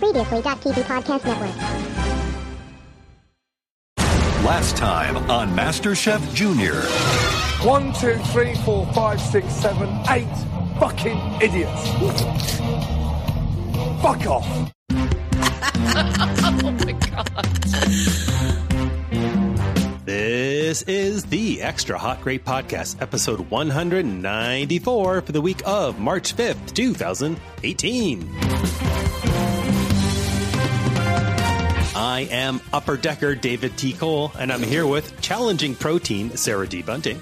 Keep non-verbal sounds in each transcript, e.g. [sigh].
Previously.tv Podcast Network. Last time on MasterChef Junior. One, two, three, four, five, six, seven, eight fucking idiots. Fuck off. [laughs] Oh my god. This is the Extra Hot Great Podcast, episode 194 for the week of March 5th, 2018. I am Upper Decker David T. Cole, and I'm here with Challenging Protein Sarah D. Bunting,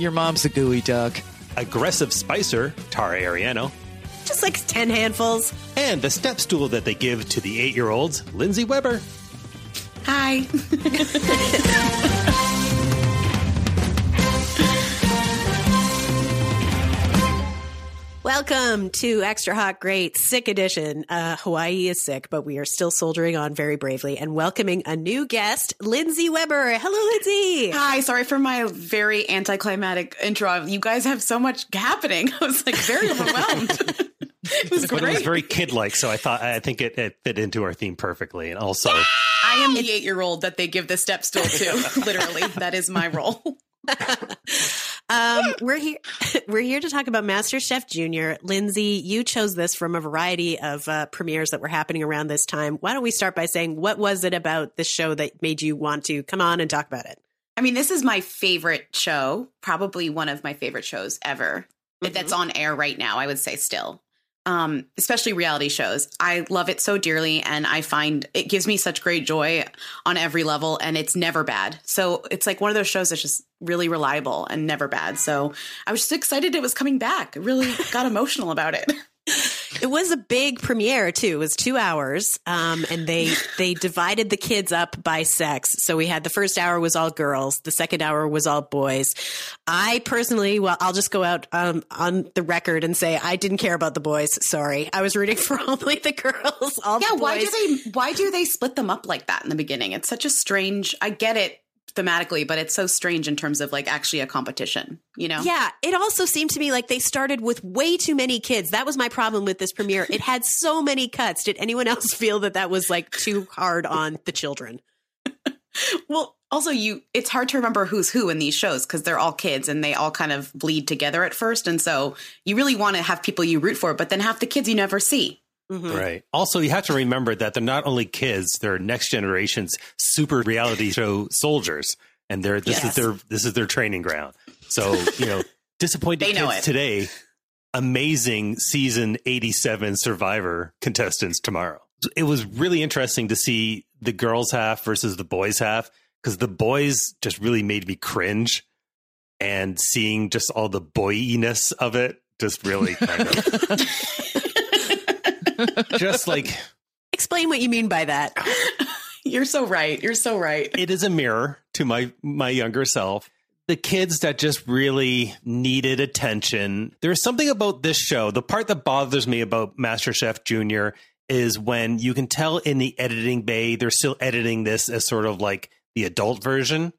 Your mom's a geoduck. Aggressive Spicer Tara Ariano, Just like 10 handfuls. and the step stool that they give to the eight year olds, Lindsey Weber. Hi. [laughs] Welcome to Extra Hot Great Sick Edition. Uh, Hawaii is sick, but we are still soldiering on very bravely and welcoming a new guest, Lindsey Weber. Hello, Lindsey. Hi, sorry for my very anticlimactic intro. You guys have so much happening. [laughs] I was like very [laughs] overwhelmed. [laughs] it was But it was very kid like, so I thought I think it, it fit into our theme perfectly. And also, I am the eight year old that they give the step stool to. Literally, that is my role. Um, we're here. [laughs] We're here to talk about MasterChef Junior. Lindsey, you chose this from a variety of uh, premieres that were happening around this time. Why don't we start by saying what was it about this show that made you want to come on and talk about it? I mean, this is my favorite show, probably one of my favorite shows ever that's on air right now, I would say still. Um, especially reality shows. I love it so dearly and I find it gives me such great joy on every level and it's never bad. So it's like one of those shows that's just really reliable and never bad. So I was just excited it was coming back. Really got emotional about it. [laughs] It was a big premiere too. It was two hours, um, and they they divided the kids up by sex. So we had the first hour was all girls, the second hour was all boys. I personally, well, I'll just go out um, on the record and say I didn't care about the boys. Sorry, I was rooting [laughs] for only the girls. All Yeah, the why do they why do they split them up like that in the beginning? It's such a strange I get it thematically, but it's so strange in terms of like actually a competition, you know? Yeah, it also seemed to me like they started with way too many kids. That was my problem with this premiere. It had so many cuts. Did anyone else [laughs] feel that that was like too hard on the children? [laughs] Well, also you it's hard to remember who's who in these shows because they're all kids and they all kind of bleed together at first. And so you really want to have people you root for, but then half the kids you never see. Mhm. Right. Also, you have to remember that they're not only kids; they're next generation's super reality show soldiers, and they're this Yes. is their this is their training ground. So you know, [laughs] disappointed kids it. today, amazing season eighty-seven Survivor contestants tomorrow. It was really interesting to see the girls' half versus the boys' half because the boys just really made me cringe, and seeing just all the boyiness of it just really kind of [laughs] just like Explain what you mean by that. [laughs] You're so right. You're so right. it is a mirror to my my younger self. The kids that just really needed attention. There's something about this show. The part that bothers me about MasterChef Junior is when you can tell in the editing bay they're still editing this as sort of like the adult version.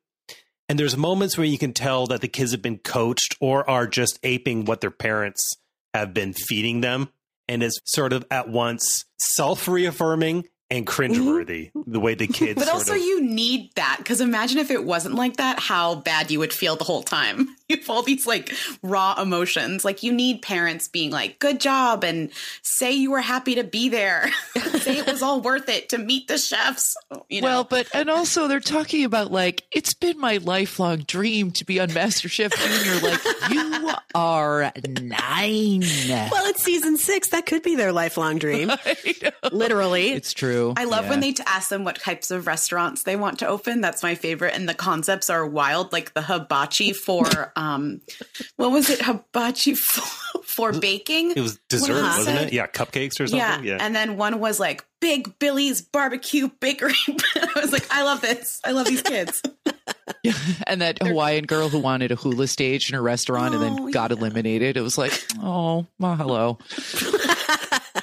And there's moments where you can tell that the kids have been coached or are just aping what their parents have been feeding them. And is sort of at once self reaffirming and cringeworthy the way the kids But sort also, of- you need that because imagine if it wasn't like that, how bad you would feel the whole time. [laughs] You have all these like raw emotions. Like, you need parents being like, good job, and say you were happy to be there. [laughs] say it was all worth it to meet the chefs. You know? Well, but and also they're talking about like it's been my lifelong dream to be on MasterChef Junior. Like you are nine. Well, it's season six. That could be their lifelong dream. [laughs] Literally. It's true. I love Yeah. when they t- ask them what types of restaurants they want to open. That's my favorite. And the concepts are wild, like the hibachi for, [laughs] um, what was it? Hibachi [laughs] for, for baking? It was dessert, What wasn't was it? Yeah, cupcakes or something. Yeah. And then one was like Big Billy's Barbecue Bakery. [laughs] I was like, I love this. I love these kids. and that Hawaiian girl who wanted a hula stage in her restaurant and then Oh, got yeah. eliminated. It was like, oh, well, hello.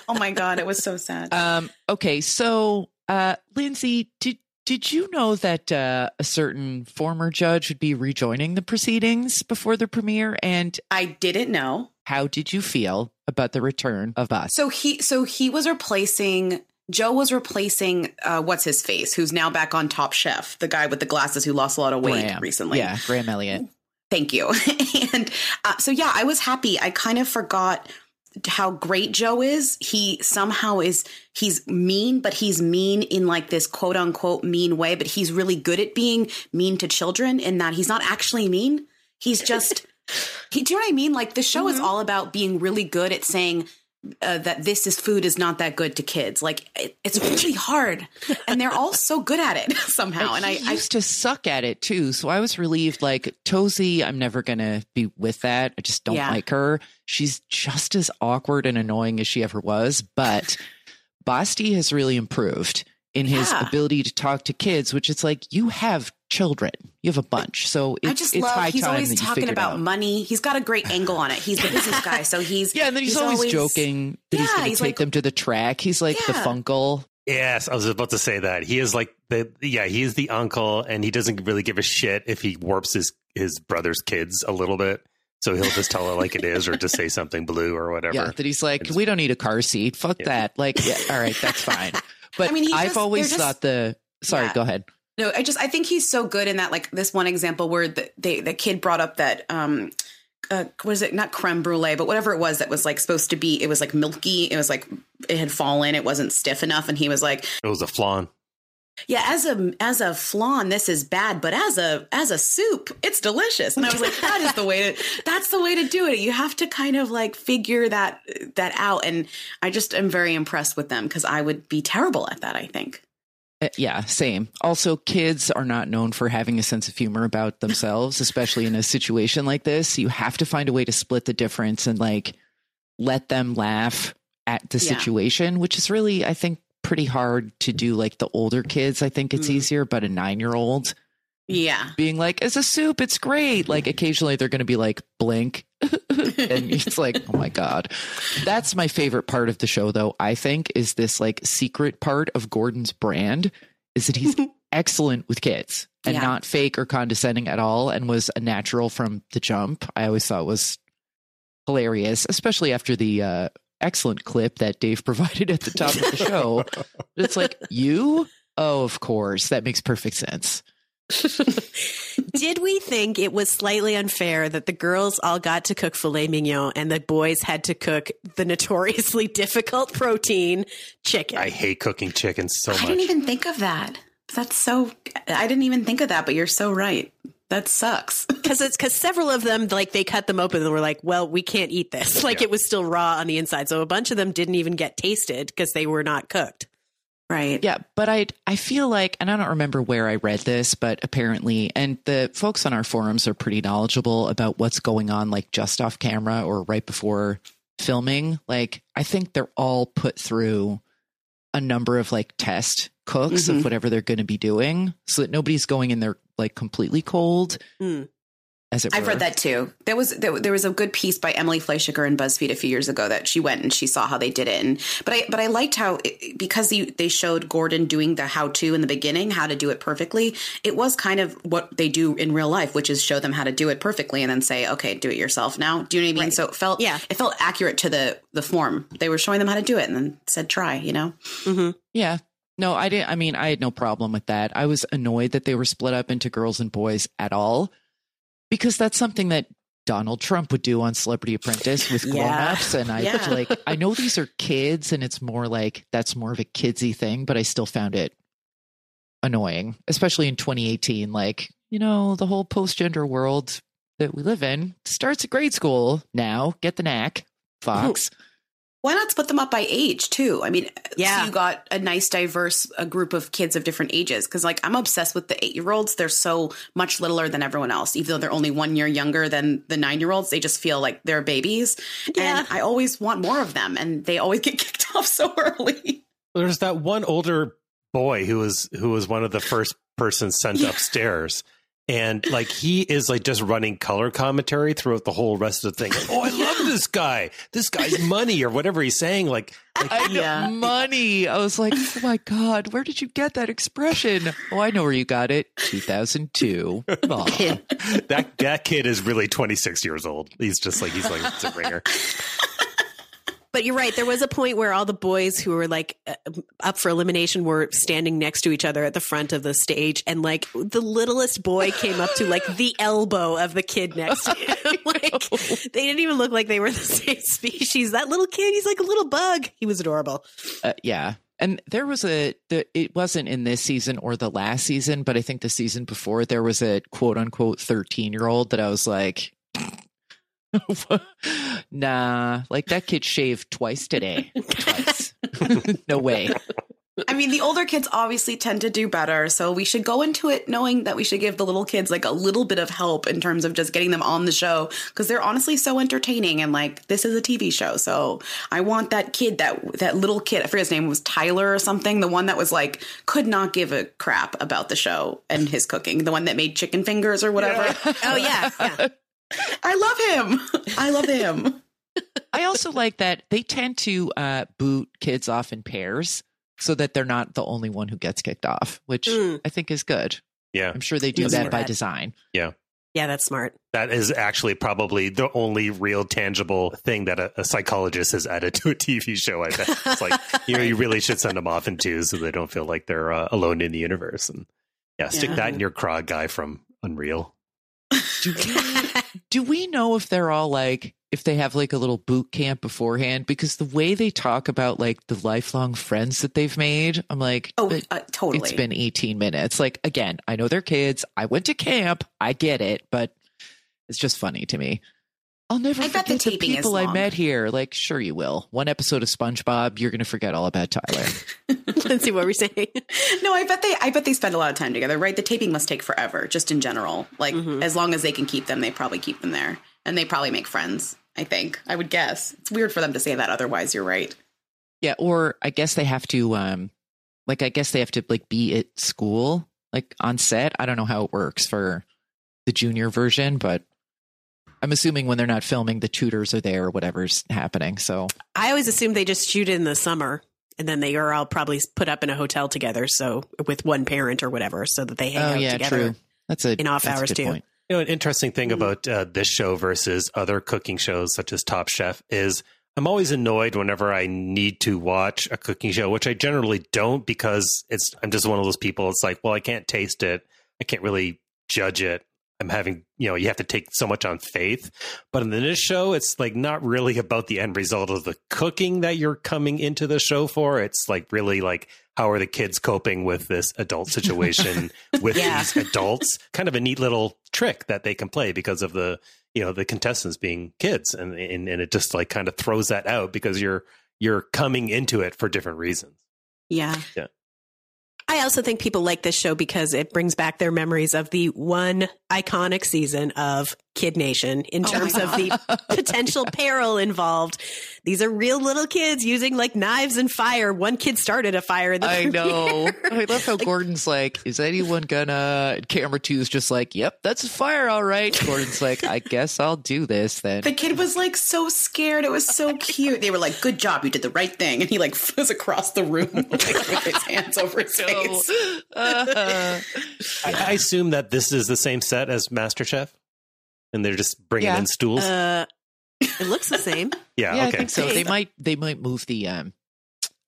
Oh my God. It was so sad. Um, okay, so uh, Lindsey, did did you know that uh, a certain former judge would be rejoining the proceedings before the premiere? And I didn't know. how did you feel about the return of Bus? So he so he was replacing Joe was replacing uh, what's his face, who's now back on Top Chef, the guy with the glasses who lost a lot of weight Graham. recently. Yeah, Graham Elliott. Thank you. [laughs] and uh, so, yeah, I was happy. I kind of forgot how great Joe is. He somehow is, he's mean, but he's mean in like this quote unquote mean way, but he's really good at being mean to children in that he's not actually mean. He's just, [laughs] he, do you know what I mean? Like the show is mm-hmm. all about being really good at saying, uh, that this is food is not that good to kids. Like it, it's really hard, and they're all so good at it [laughs] somehow. And I, he I used to suck at it too. So I was relieved. Like Tosi, I'm never gonna be with that. I just don't Yeah. like her. She's just as awkward and annoying as she ever was. But Basti has really improved in his Yeah. ability to talk to kids, which is like you have children, you have a bunch. So it's, I just it's love high he's always talking about out. money. He's got a great angle on it. He's the business [laughs] guy, so he's Yeah, and then he's, always, joking that he's going to take like- them to the track. He's like the Yeah. funkle. Yes, I was about to say that. He is like the yeah, he is the uncle and he doesn't really give a shit if he warps his his brother's kids a little bit. So he'll just tell it like it is or just say something blue or whatever. Yeah, that he's like, It's- we don't need a car seat. Fuck Yeah. that. Like, [laughs] yeah, all right, that's fine. But I mean, I've just- always just- thought the. Sorry, Yeah. go ahead. No, I just I think he's so good in that. Like this one example where the they, the kid brought up that um, uh, was it not creme brulee, but whatever it was that was like supposed to be. It was like milky. It was like it had fallen. It wasn't stiff enough, and he was like, It was a flan. "Yeah, as a as a flan, this is bad, but as a as a soup, it's delicious." And I was like, [laughs] "That is the way to that's the way to do it. You have to kind of like figure that that out." And I just am very impressed with them because I would be terrible at that. I think. Uh, yeah, same. Also, kids are not known for having a sense of humor about themselves, [laughs] especially in a situation like this. You have to find a way to split the difference and like let them laugh at the Yeah. situation, which is really, I think, pretty hard to do. Like the older kids, I think it's Mm. easier, but a nine year old Yeah. being like, it's a soup, it's great. Like occasionally they're going to be like, blink. [laughs] and it's like, oh my God. That's my favorite part of the show, though, I think, is this like secret part of Gordon's brand is that he's [laughs] excellent with kids and Yeah. not fake or condescending at all and was a natural from the jump. I always thought was hilarious, especially after the uh, excellent clip that Dave [laughs] provided at the top of the [laughs] show. It's like, you? Oh, of course. That makes perfect sense. [laughs] Did we think it was slightly unfair that the girls all got to cook filet mignon and the boys had to cook the notoriously difficult protein chicken? I hate cooking chicken so I much. I didn't even think of that. That's so. I didn't even think of that, but you're so right. That sucks. [laughs] Because it's because several of them like they cut them open and were like, "Well, we can't eat this." [laughs] Like Yeah. it was still raw on the inside, so a bunch of them didn't even get tasted because they were not cooked. Right. Yeah, but I I feel like, and I don't remember where I read this, but apparently, and the folks on our forums are pretty knowledgeable about what's going on, like just off camera or right before filming. Like, I think they're all put through a number of like test cooks Mhm. of whatever they're going to be doing, so that nobody's going in there like completely cold. Hmm. As it I've were. read that too. There was there, there was a good piece by Emily Fleischaker in BuzzFeed a few years ago that she went and she saw how they did it. And but I but I liked how it, because they, they showed Gordon doing the how to in the beginning, how to do it perfectly. It was kind of what they do in real life, which is show them how to do it perfectly and then say, okay, do it yourself now. Do you know what I mean? Right. So it felt Yeah. it felt accurate to the the form. They were showing them how to do it and then said try. You know. hmm Yeah. No, I didn't. I mean, I had no problem with that. I was annoyed that they were split up into girls and boys at all because that's something that Donald Trump would do on Celebrity Apprentice with [laughs] Yeah. grown-ups and I Yeah. like I know these are kids and it's more like that's more of a kidsy thing, but I still found it annoying, especially in 2018 like, you know, the whole post-gender world that we live in starts at grade school now. Get the knack, Fox. [laughs] Why not split them up by age too? I mean, Yeah. so you got a nice diverse a group of kids of different ages. Because like I'm obsessed with the eight year olds. They're so much littler than everyone else. Even though they're only one year younger than the nine year olds, they just feel like they're babies. Yeah. And I always want more of them, and they always [laughs] get kicked off so early. There's that one older boy who was who was one of the first persons sent Yeah. upstairs. And like he is like just running color commentary throughout the whole rest of the thing. Like, oh, I love this guy. This guy's money or whatever he's saying. Like, like I Yeah. money. I was like, oh my God, where did you get that expression? Oh, I know where you got it. 2002. [laughs] That that kid is really 26 years old. He's just like he's like it's a ringer. But you're right. There was a point where all the boys who were like uh, up for elimination were standing next to each other at the front of the stage, and like the littlest boy came up to like the elbow of the kid next to him. [laughs] like they didn't even look like they were the same species. That little kid, he's like a little bug. He was adorable. Uh, yeah. And there was a, the, it wasn't in this season or the last season, but I think the season before there was a quote unquote 13 year old that I was like, [laughs] nah, like that kid shaved twice today. [laughs] Twice. no way. I mean, the older kids obviously tend to do better, so we should go into it knowing that we should give the little kids like a little bit of help in terms of just getting them on the show because they're honestly so entertaining and like this is a TV show. So I want that kid that that little kid, I forget his name was Tyler or something, the one that was like could not give a crap about the show and his cooking, the one that made chicken fingers or whatever. Oh yeah, yeah. I love him. I love him. [laughs] I also like that they tend to uh, boot kids off in pairs so that they're not the only one who gets kicked off, which Mm. I think is good. Yeah. I'm sure they do That's that not by design. Yeah, Yeah, that's smart. That is actually probably the only real tangible thing that a, a psychologist has added to a TV show. I bet it's like you know you [laughs] really should send them off in twos so they don't feel like they're uh, alone in the universe. And yeah, stick Yeah. that in your Krog guy from Unreal. [laughs] Do we, do we know if they're all like if they have like a little boot camp beforehand? Because the way they talk about like the lifelong friends that they've made, I'm like, Oh, uh, totally. it's been 18 minutes. Like again, I know they're kids. I went to camp. I get it, but it's just funny to me. I'll never I bet the forget the, people I met here. Like, sure you will. One episode of SpongeBob, you're gonna forget all about Tyler. [laughs] [laughs] Let's see what we're saying. No, I bet they I bet they spend a lot of time together, right? The taping must take forever, just in general. Like Mhm. as long as they can keep them, they probably keep them there. And they probably make friends, I think. I would guess. It's weird for them to say that otherwise, you're right. Yeah, or I guess they have to um like I guess they have to like be at school, like on set. I don't know how it works for the junior version, but I'm assuming when they're not filming, the tutors are there or whatever's happening. So I always assume they just shoot in the summer, and then they are all probably put up in a hotel together, so with one parent or whatever, so that they hang Oh out yeah, together. true. That's a in off that's a hours, good too. point. You know, an interesting thing Mhm. about uh, this show versus other cooking shows such as Top Chef is I'm always annoyed whenever I need to watch a cooking show, which I generally don't because it's I'm just one of those people. It's like, well, I can't taste it, I can't really judge it. I'm having, you know, you have to take so much on faith. But in this show, it's like not really about the end result of the cooking that you're coming into the show for. It's like really like how are the kids coping with this adult situation [laughs] with Yeah. these adults? Kind of a neat little trick that they can play because of the, you know, the contestants being kids, and and, and it just like kind of throws that out because you're you're coming into it for different reasons. Yeah. Yeah. I also think people like this show because it brings back their memories of the one iconic season of Kid Nation in Oh terms of the [laughs] potential peril involved. These are real little kids using like knives and fire. One kid started a fire in the I know. [laughs] I love how Gordon's like, is anyone gonna? And camera two's just like, yep, that's a fire, all right. Gordon's like, I guess I'll do this then. The kid was like so scared. It was so cute. They were like, "Good job, you did the right thing." And he like [laughs] was across the room like, with his hands over his face. [laughs] Uh, I, I assume that this is the same set as MasterChef, and they're just bringing Yeah. in stools. Uh, it looks the same. [laughs] yeah, yeah, I okay. think so. They might they might move the um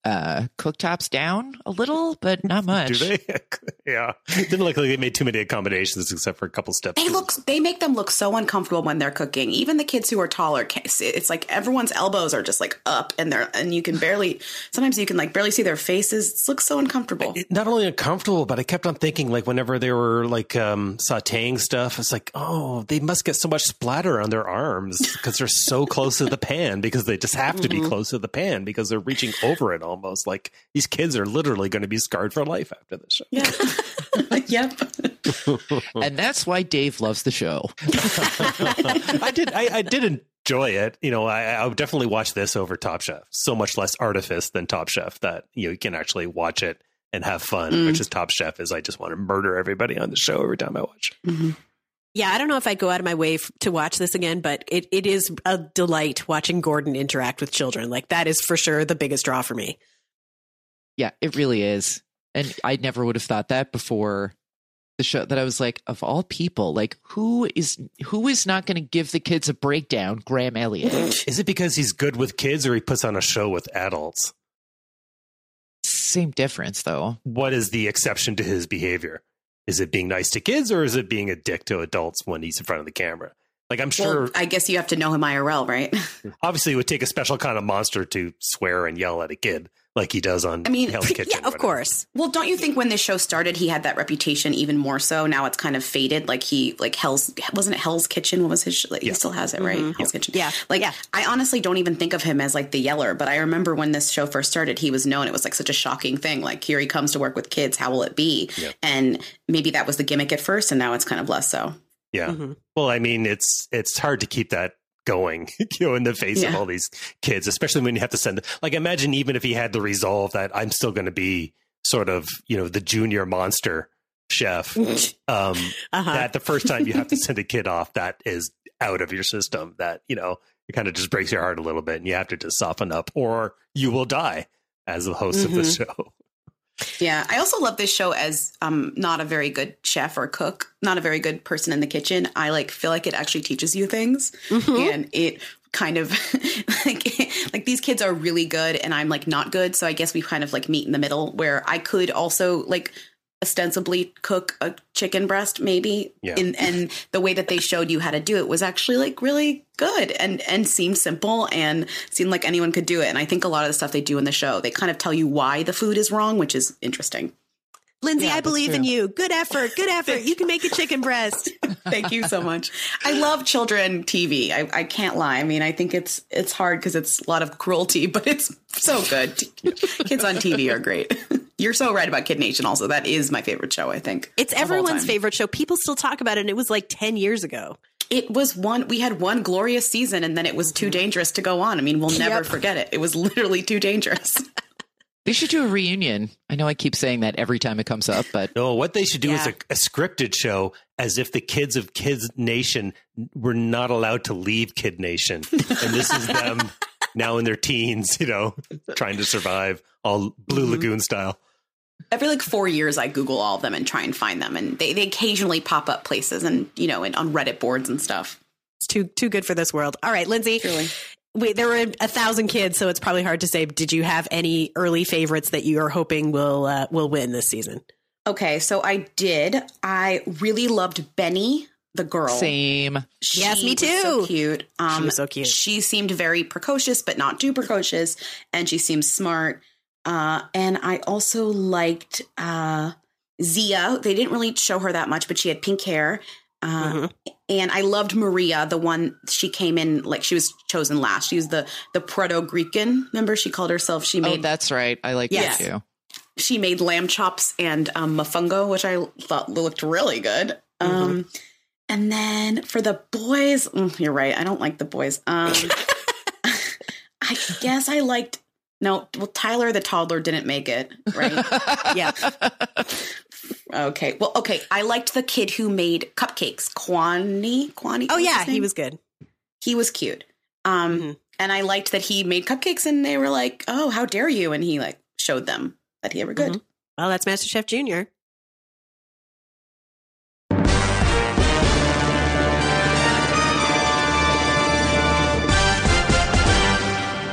uh cooktops down a little, but not much. Do they? [laughs] yeah, didn't look like they made too many accommodations except for a couple steps. They look. They make them look so uncomfortable when they're cooking. Even the kids who are taller, it's like everyone's elbows are just like up, and they're and you can barely. Sometimes you can like barely see their faces. It looks so uncomfortable. It- not only uncomfortable, but I kept on thinking like whenever they were like um, sautéing stuff, it's like, oh, they must get so much splatter on their arms because they're so close to the pan because they just have to be close to the pan because they're reaching over it almost. Like these kids are literally going to be scarred for life after this show. Yeah. [laughs] yep. [laughs] And that's why Dave loves the show. [laughs] I did. I, I did enjoy it. You know, I, I would definitely watch this over Top Chef. So much less artifice than Top Chef that you know you can actually watch it and have fun. Mm. Which is Top Chef is I just want to murder everybody on the show every time I watch. Yeah, I don't know if I'd go out of my way f- to watch this again, but it, it is a delight watching Gordon interact with children. Like that is for sure the biggest draw for me. Yeah, it really is. And I never would have thought that before the show that I was like, of all people, like who is who is not going to give the kids a breakdown? Graham Elliott. [laughs] Is it because he's good with kids or he puts on a show with adults? Same difference though. What is the exception to his behavior? Is it being nice to kids or is it being a dick to adults when he's in front of the camera? Like I'm sure Well, I guess you have to know him IRL, right? [laughs] obviously it would take a special kind of monster to swear and yell at a kid like he does on I mean, Hell's Kitchen. yeah, of course. Well, don't you think when this show started, he had that reputation even more so? Now it's kind of faded. Like he, like Hell's, wasn't it Hell's Kitchen? What was his? Like, Yeah. He still has it, right? Hell's Kitchen. Yeah. Like Yeah. I honestly don't even think of him as like the yeller, but I remember when this show first started, he was known. It was like such a shocking thing. Like here he comes to work with kids. How will it be? Yeah. And maybe that was the gimmick at first, and now it's kind of less so. Yeah. Mhm. Well, I mean, it's it's hard to keep that going, [laughs] you know, in the face of all these kids, especially when you have to send. Like, imagine even if he had the resolve that I'm still going to be sort of, you know, the junior monster chef. [laughs] Um, Uh-huh. That the first time you have to [laughs] send a kid off, that is out of your system. That you know, it kind of just breaks your heart a little bit, and you have to just soften up, or you will die as the host of the Mm-hmm. show. Yeah, I also love this show as um not a very good chef or cook, not a very good person in the kitchen. I like feel like it actually teaches you things, and it kind of [laughs] like like these kids are really good, and I'm like not good. So I guess we kind of like meet in the middle where I could also like ostensibly cook a chicken breast maybe Yeah. in, and the way that they showed you how to do it was actually like really good and and seemed simple and seemed like anyone could do it and i think a lot of the stuff they do in the show they kind of tell you why the food is wrong which is interesting Lindsey, Yeah, I that's believe in you. Good effort. Good effort. You can make a chicken breast. [laughs] thank you so much i love children tv i, I can't lie i mean i think it's it's hard because it's a lot of cruelty but it's so good [laughs] kids on tv are great [laughs] you're so right about kid nation also that is my favorite show i think It's everyone's favorite show. People still talk about it, and it was like 10 years ago. it was one we had one glorious season and then it was too dangerous to go on i mean we'll never Yep. forget it it was [laughs] literally too dangerous [laughs] They should do a reunion. I know I keep saying that every time it comes up, but No, what they should do is a, a scripted show as if the kids of Kids Nation were not allowed to leave Kid Nation. And this is them [laughs] now in their teens, you know, trying to survive all Blue Mm-hmm. Lagoon style. Every like four years i google all of them and try and find them and they, they occasionally pop up places and you know and on reddit boards and stuff It's too too good for this world. All right, Lindsey. Truly. Wait, there were a thousand kids, so it's probably hard to say. Did you have any early favorites that you are hoping will uh, will win this season? okay so i did i really loved benny the girl same. She Yes, me was so too. cute. Um, was so cute. She seemed very precocious, but not too precocious, and she seemed smart. Uh, and I also liked uh, Zia. They didn't really show her that much, but she had pink hair. Uh, Mhm. And I loved Maria, the one she came in like she was chosen last. She was the the proto Greekan. Remember, she called herself. She Oh, made that's right. I like Yes. that too. she made lamb chops and um, mofongo, which I thought looked really good. Um, and then for the boys, mm, you're right. I don't like the boys. Um, [laughs] [laughs] I guess I liked. No, well, Tyler the toddler didn't make it, right? [laughs] Yeah, okay. Well, okay. I liked the kid who made cupcakes. Kwani? Kwani? Oh yeah, he was good. He was cute. Um, Mhm. and I liked that he made cupcakes, and they were like, "Oh, how dare you!" And he like showed them that he were good. Mhm. Well, that's Master Chef Junior.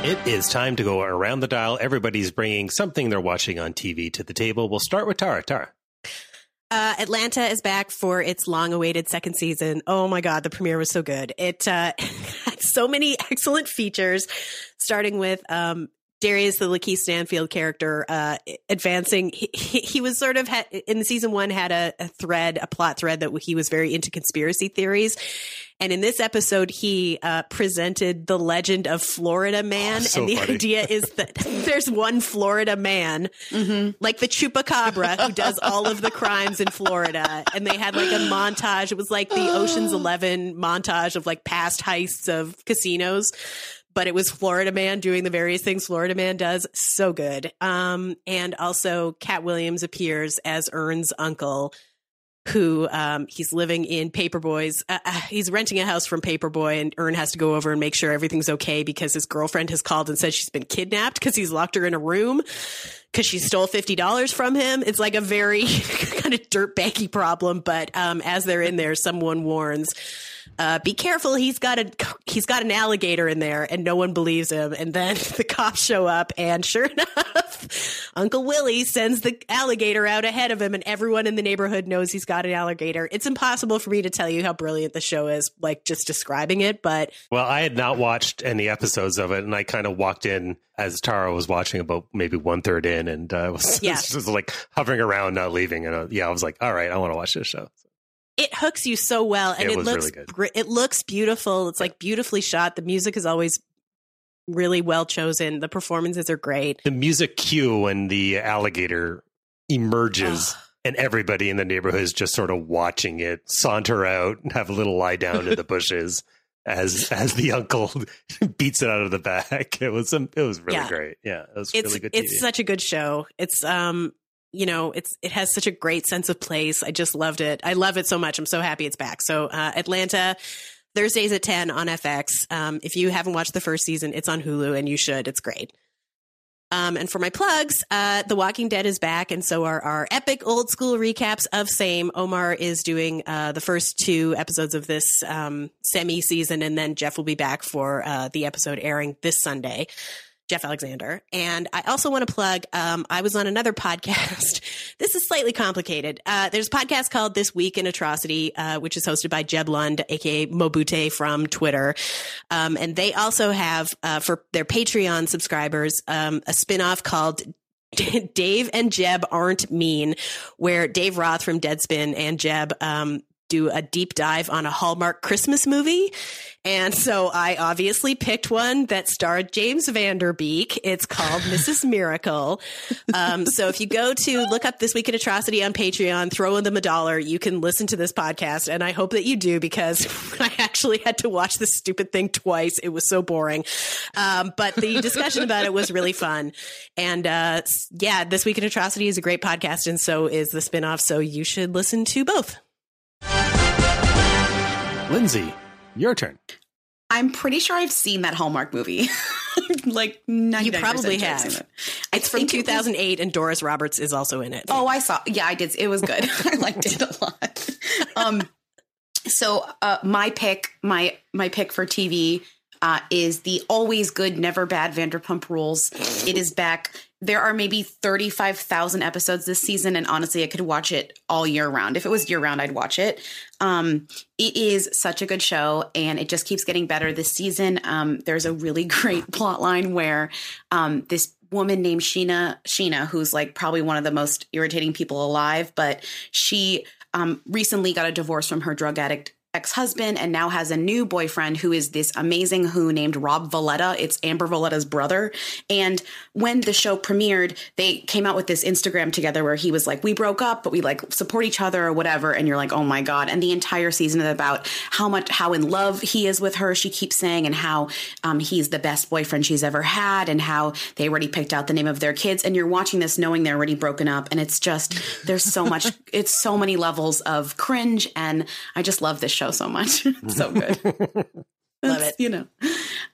It is time to go around the dial. Everybody's bringing something they're watching on TV to the table. We'll start with Tara. Tara. Uh, Atlanta is back for its long-awaited second season. Oh my god, the premiere was so good! It uh, [laughs] had so many [laughs] excellent features, starting with um, Darius, the Lakeith Stanfield character, uh, advancing. He, he, he was sort of had, in season one had a, a thread, a plot thread that he was very into conspiracy theories, and in this episode, he uh, presented the legend of Florida Man, Oh, so and the funny. idea is that [laughs] there's one Florida man like the chupacabra who does all of the crimes in Florida. And they had like a montage. It was like the Ocean's Eleven montage of like past heists of casinos. But it was Florida Man doing the various things Florida Man does. So good. Um, and also Katt Williams appears as Earn's uncle. who um, he's living in Paperboy's. Uh, uh, he's renting a house from Paperboy, and Earn has to go over and make sure everything's okay because his girlfriend has called and said she's been kidnapped because he's locked her in a room because she stole fifty dollars from him. It's like a very [laughs] kind of dirtbaggy problem, but um, as they're in there, someone warns. Uh, be careful. He's got a he's got an alligator in there, and no one believes him. And then [laughs] the cops show up, and sure [laughs] enough, Uncle Willie sends the alligator out ahead of him, and everyone in the neighborhood knows he's got an alligator. It's impossible for me to tell you how brilliant the show is, like just describing it. But Well, I had not watched any episodes of it, and I kind of walked in as Tara was watching about maybe one third in, and uh, [laughs] was Yeah. just like hovering around, not leaving. And uh, yeah, I was like, all right, I want to watch this show. It hooks you so well, and It it, looks really it looks beautiful. It's like beautifully shot. The music is always really well chosen. The performances are great. The music cue when the alligator emerges. And everybody in the neighborhood is just sort of watching it saunter out and have a little lie down in the [laughs] bushes as as the uncle [laughs] beats it out of the back. [laughs] It was um, it was really Yeah. great. Yeah, it was it's really good. TV. it's such a good show. It's um you know it's it has such a great sense of place. I just loved it. I love it so much. I'm so happy it's back. So uh, Atlanta. Thursdays at 10 on FX. Um, if you haven't watched the first season, it's on Hulu and you should. It's great. Um, and for my plugs, uh, The Walking Dead is back, and so are our epic old school recaps of Same. Omar is doing uh, the first two episodes of this um, semi season, and then Jeff will be back for uh, the episode airing this Sunday. Jeff Alexander. And I also want to plug, um, I was on another [laughs] podcast. this is slightly complicated. Uh, there's a podcast called This Week in Atrocity, uh, which is hosted by Jeb Lund, aka Mobute from Twitter. Um, and they also have, uh, for their Patreon subscribers, um, a spinoff called [laughs] Dave and Jeb Aren't Mean, where Dave Roth from Deadspin and Jeb, um, do a deep dive on a Hallmark Christmas movie. And so I obviously picked one that starred James Van Der Beek. It's called [laughs] Mrs. Miracle. Um, so if you go to look up This Week in Atrocity on Patreon, throw in them a dollar, you can listen to this podcast. And I hope that you do because [laughs] I actually had to watch this stupid thing twice. It was so boring. Um, but the [laughs] discussion about it was really fun. And uh, yeah, This Week in Atrocity is a great podcast. And so is the spinoff. So you should listen to both. Lindsey, your turn. I'm pretty sure I've seen that Hallmark movie. [laughs] like You probably I've seen have. it. I It's from think it was- 2008, and Doris Roberts is also in it. Oh, I saw. Yeah, I did. It was good. [laughs] I liked it a lot. [laughs] Um, so uh, my pick, my my pick for TV uh, is the always good, never bad Vanderpump Rules. It is back. There are maybe thirty five thousand episodes this season, and honestly, I could watch it all year round. If it was year round, I'd watch it. Um, it is such a good show, and it just keeps getting better this season. Um, there's a really [laughs] great plot line where um, this woman named Scheana Scheana, who's like probably one of the most irritating people alive, but she um, recently got a divorce from her drug addict ex-husband and now has a new boyfriend who is this amazing who named Rob Valletta. It's Amber Valletta's brother. And when the show premiered, they came out with this Instagram together where he was like, "We broke up, but we like support each other or whatever." And you're like, "Oh my god!" And the entire season is about how much how in love he is with her. She keeps saying, and how um, he's the best boyfriend she's ever had, and how they already picked out the name of their kids. And you're watching this knowing they're already broken up, and it's just there's so much, it's so many levels of cringe, and I just love this show so much. [laughs] It's so good. [laughs] Love it. You know.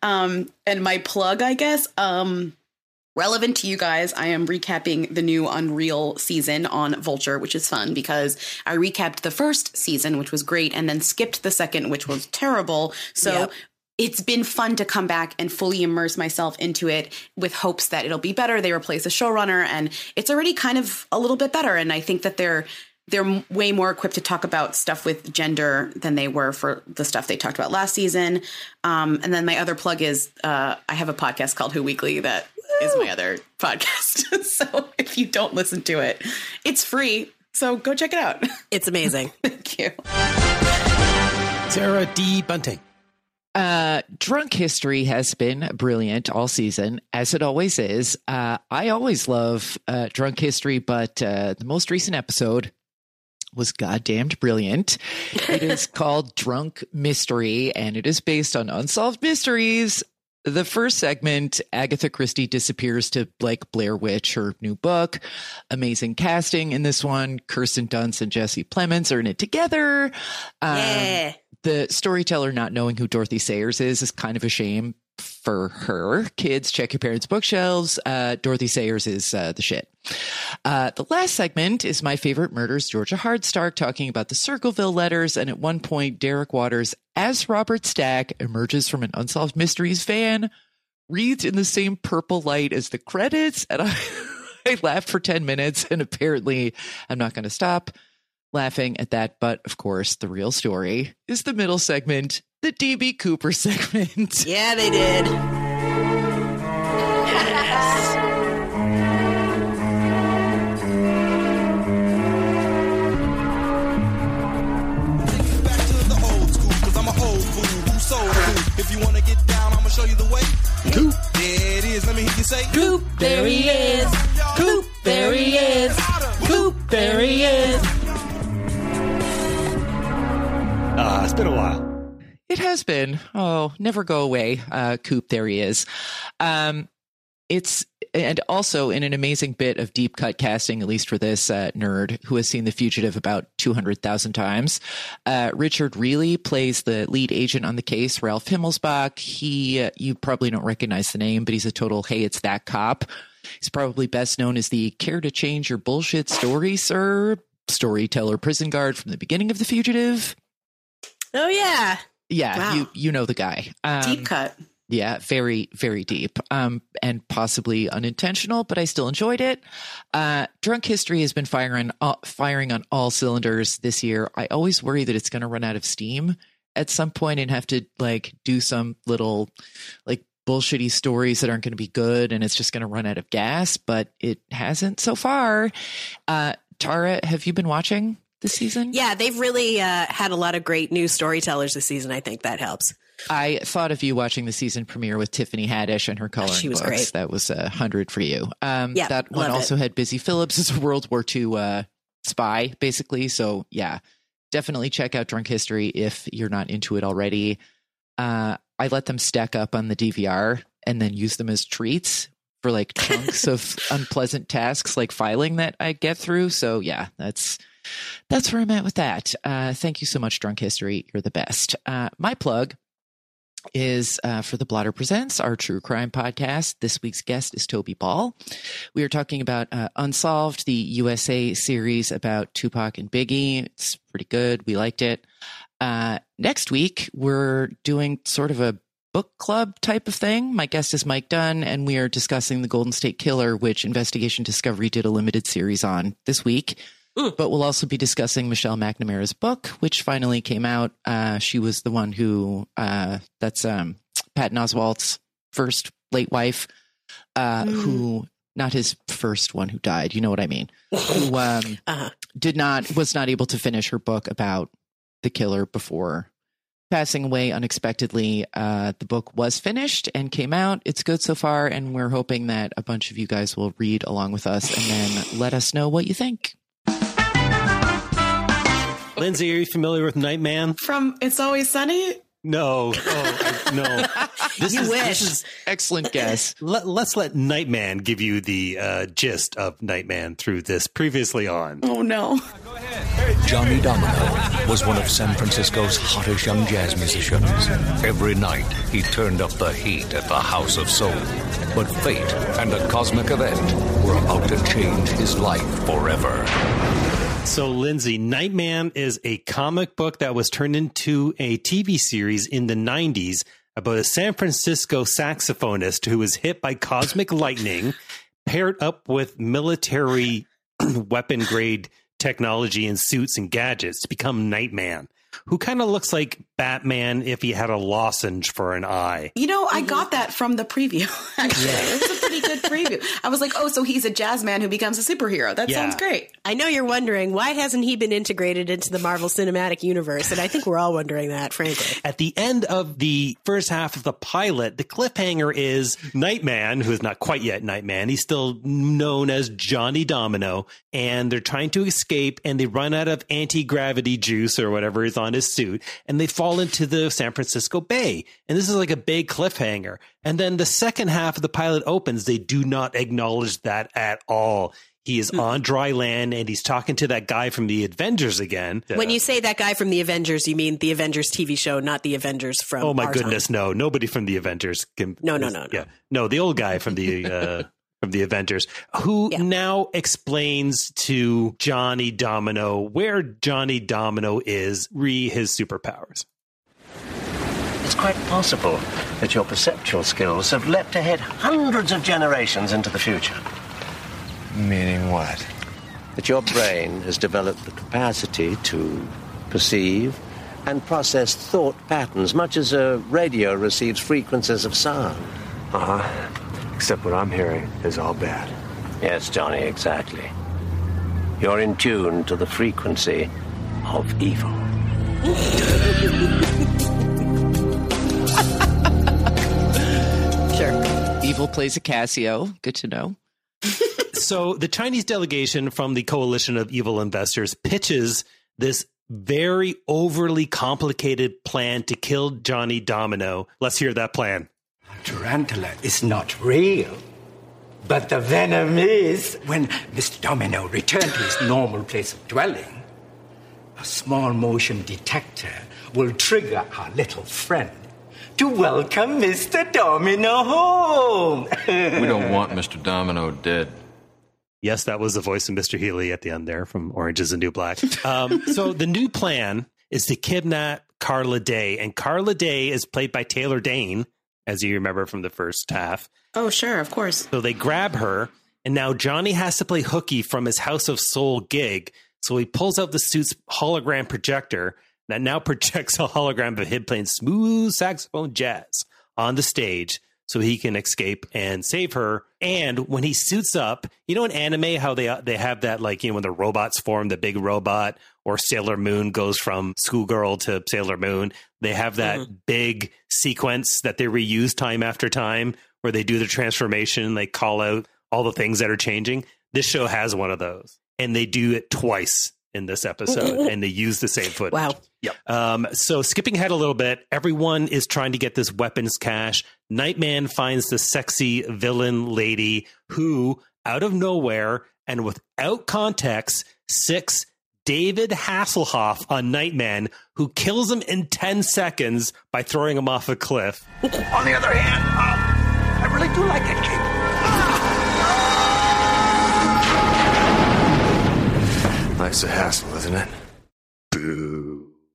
Um, and my plug, I guess, um, relevant to you guys, I am recapping the new Unreal season on Vulture, which is fun because I recapped the first season, which was great, and then skipped the second, which was terrible. So Yep. it's been fun to come back and fully immerse myself into it with hopes that it'll be better. They replace the showrunner, and it's already kind of a little bit better. And I think that they're they're way more equipped to talk about stuff with gender than they were for the stuff they talked about last season. Um, and then my other plug is uh, I have a podcast called Who Weekly that is my other podcast. [laughs] so if you don't listen to it, it's free. So go check it out. [laughs] It's amazing. Thank you. Sarah D. Bunting. Uh, drunk history has been brilliant all season, as it always is. Uh, I always love uh, drunk history, but uh, the most recent episode was goddamned brilliant. It is [laughs] called Drunk Mystery, and it is based on unsolved mysteries The first segment, Agatha Christie disappears to like Blair Witch, her new book. Amazing casting in this one. Kirsten Dunst and Jesse Plemons are in it together. Um, Yeah. the storyteller not knowing who Dorothy Sayers is is kind of a shame for her. Kids, check your parents' bookshelves. Uh, Dorothy Sayers is uh, the shit. Uh, the last segment is my favorite murders, Georgia Hardstark talking about the Circleville letters. And at one point, Derek Waters, as Robert Stack, emerges from an Unsolved Mysteries van, reads in the same purple light as the credits. And I, [laughs] I laughed for 10 minutes, and apparently I'm not going to stop laughing at that. But of course, the real story is the middle segment, the DB Cooper [laughs] segment. Yeah, they did. back to the old school, cause I'm an old fool who's so cool. If you wanna get down, I'ma show you the way. Coop. There it is, let me hear you say. Coop, there he is. Coop, there he is. Coop, there he is. Uh, it's been a while. It has been. Oh, never go away. Uh, Coop, there he is. Um, it's and also in an amazing bit of deep cut casting, at least for this uh, nerd who has seen The Fugitive about two hundred thousand times. Uh, Richard Riehle plays the lead agent on the case, Ralph Himmelsbach. He, uh, you probably don't recognize the name, but he's a total hey, it's that cop. He's probably best known as the care to change your bullshit story, sir, storyteller, prison guard from the beginning of The Fugitive. Oh, yeah. Yeah, Wow. you you know the guy. Um, Deep cut. yeah, very, very deep, um, and possibly unintentional, but I still enjoyed it. Uh, Drunk History has been firing, uh, firing on all cylinders this year. I always worry that it's going to run out of steam at some point and have to like do some little like bullshitty stories that aren't going to be good, and it's just going to run out of gas. But it hasn't so far. Uh, Tara, have you been watching this season? Yeah, they've really uh, had a lot of great new storytellers this season. I think that helps. I thought of you watching the season premiere with Tiffany Haddish and her coloring She was books. great. That was a hundred for you. Um, Yeah, that one loved it. also had Busy Phillips as a World War II uh, spy, basically. So yeah, definitely check out Drunk History if you're not into it already. Uh, I let them stack up on the DVR and then use them as treats for like chunks [laughs] of unpleasant tasks like filing that I get through. So yeah, that's that's where I'm at with that. Uh, thank you so much, Drunk History. You're the best. Uh, my plug is uh, for the Blotter Presents, our true crime podcast. This week's guest is Toby Ball. We are talking about uh, Unsolved, the USA series about Tupac and Biggie. It's pretty good. We liked it. Uh, next week, we're doing sort of a book club type of thing. My guest is Mike Dunn, and we are discussing the Golden State Killer, which Investigation Discovery did a limited series on this week. But we'll also be discussing Michelle McNamara's book, which finally came out. Uh, she was the one who, uh, that's um, Patton Oswalt's first late wife, uh, who, not his first one who died, you know what I mean, who [laughs] um, Uh-huh. did not, was not able to finish her book about the killer before passing away unexpectedly. Uh, the book was finished and came out. It's good so far, and we're hoping that a bunch of you guys will read along with us and then let us know what you think. Lindsey, are you familiar with Nightman? From It's Always Sunny? No. Oh, I, no. [laughs] This You is, wish. This is, Excellent guess. let, let's let Nightman give you the uh, gist of Nightman through this previously on. Oh, no. Go ahead. Johnny Domino was one of San Francisco's hottest young jazz musicians. Every night, he turned up the heat at the House of Soul. But fate and a cosmic event were about to change his life forever. So, Lindsey, Nightman is a comic book that was turned into a TV series in the 90s about a San Francisco saxophonist who was hit by cosmic lightning, paired up with military [clears throat] weapon grade technology and suits and gadgets to become Nightman, who kind of looks like Batman if he had a lozenge for an eye. You know, I got that from the preview, [laughs] actually. It was a pretty good preview. I was like, oh, so he's a jazz man who becomes a superhero. That Yeah. sounds great. I know you're wondering why hasn't he been integrated into the Marvel Cinematic Universe, and I think we're all wondering that, frankly. [laughs] At the end of the first half of the pilot, the cliffhanger is Nightman, who is not quite yet Nightman. He's still known as Johnny Domino, and they're trying to escape and they run out of anti gravity juice or whatever is on his suit, and they fall into the San Francisco Bay. And this is like a big cliffhanger. And then the second half of the pilot opens, they do not acknowledge that at all. He is on dry land and he's talking to that guy from the Avengers again. When you say that guy from the Avengers, you mean the Avengers TV show, not the Avengers from. Oh my goodness, time. no! Nobody from the Avengers can. No, no, no, no. Yeah, no, the old guy from the [laughs] uh, from the Avengers, who Yeah. now explains to Johnny Domino where Johnny Domino is, re his superpowers. It's quite possible that your perceptual skills have leapt ahead hundreds of generations into the future. Meaning what? That your brain has developed the capacity to perceive and process thought patterns, much as a radio receives frequencies of sound. Uh huh. Except what I'm hearing is all bad. Yes, Johnny, exactly. You're in tune to the frequency of evil. [laughs] Evil plays a Casio. Good to know. [laughs] so the Chinese delegation from the coalition of evil investors pitches this very overly complicated plan to kill Johnny Domino. Let's hear that plan. Tarantula is not real. But the venom is. When Mr. Domino returned to his normal place of dwelling, a small motion detector will trigger our little friend to welcome Mr. Domino home. [laughs] We don't want Mr. Domino dead. Yes, that was the voice of Mr. Healy at the end there from Orange is the New Black. Um, so the new plan is to kidnap Carla Day, and Carla Day is played by Taylor Dayne, as you remember from the first half. Oh, sure, of course. So they grab her, and now Johnny has to play hooky from his House of Soul gig. So he pulls out the suit's hologram projector that now [laughs] projects a hologram of him playing smooth saxophone jazz on the stage so he can escape and save her. And when he suits up, you know in anime how they uh, they have that like you know when the robots form the big robot or Sailor Moon goes from schoolgirl to Sailor Moon, they have that mm-hmm. big sequence that they reuse time after time where they do the transformation, they call out all the things that are changing. This show has one of those. And they do it twice in this episode [laughs] and they use the same footage. Wow. Yep. Um, so skipping ahead a little bit, everyone is trying to get this weapons cache. Nightman finds the sexy villain lady who, out of nowhere and without context, sics David Hasselhoff on Nightman, who kills him in 10 seconds by throwing him off a cliff. On the other hand, uh, I really do like that Life's a hassle, isn't it? Boo. [laughs]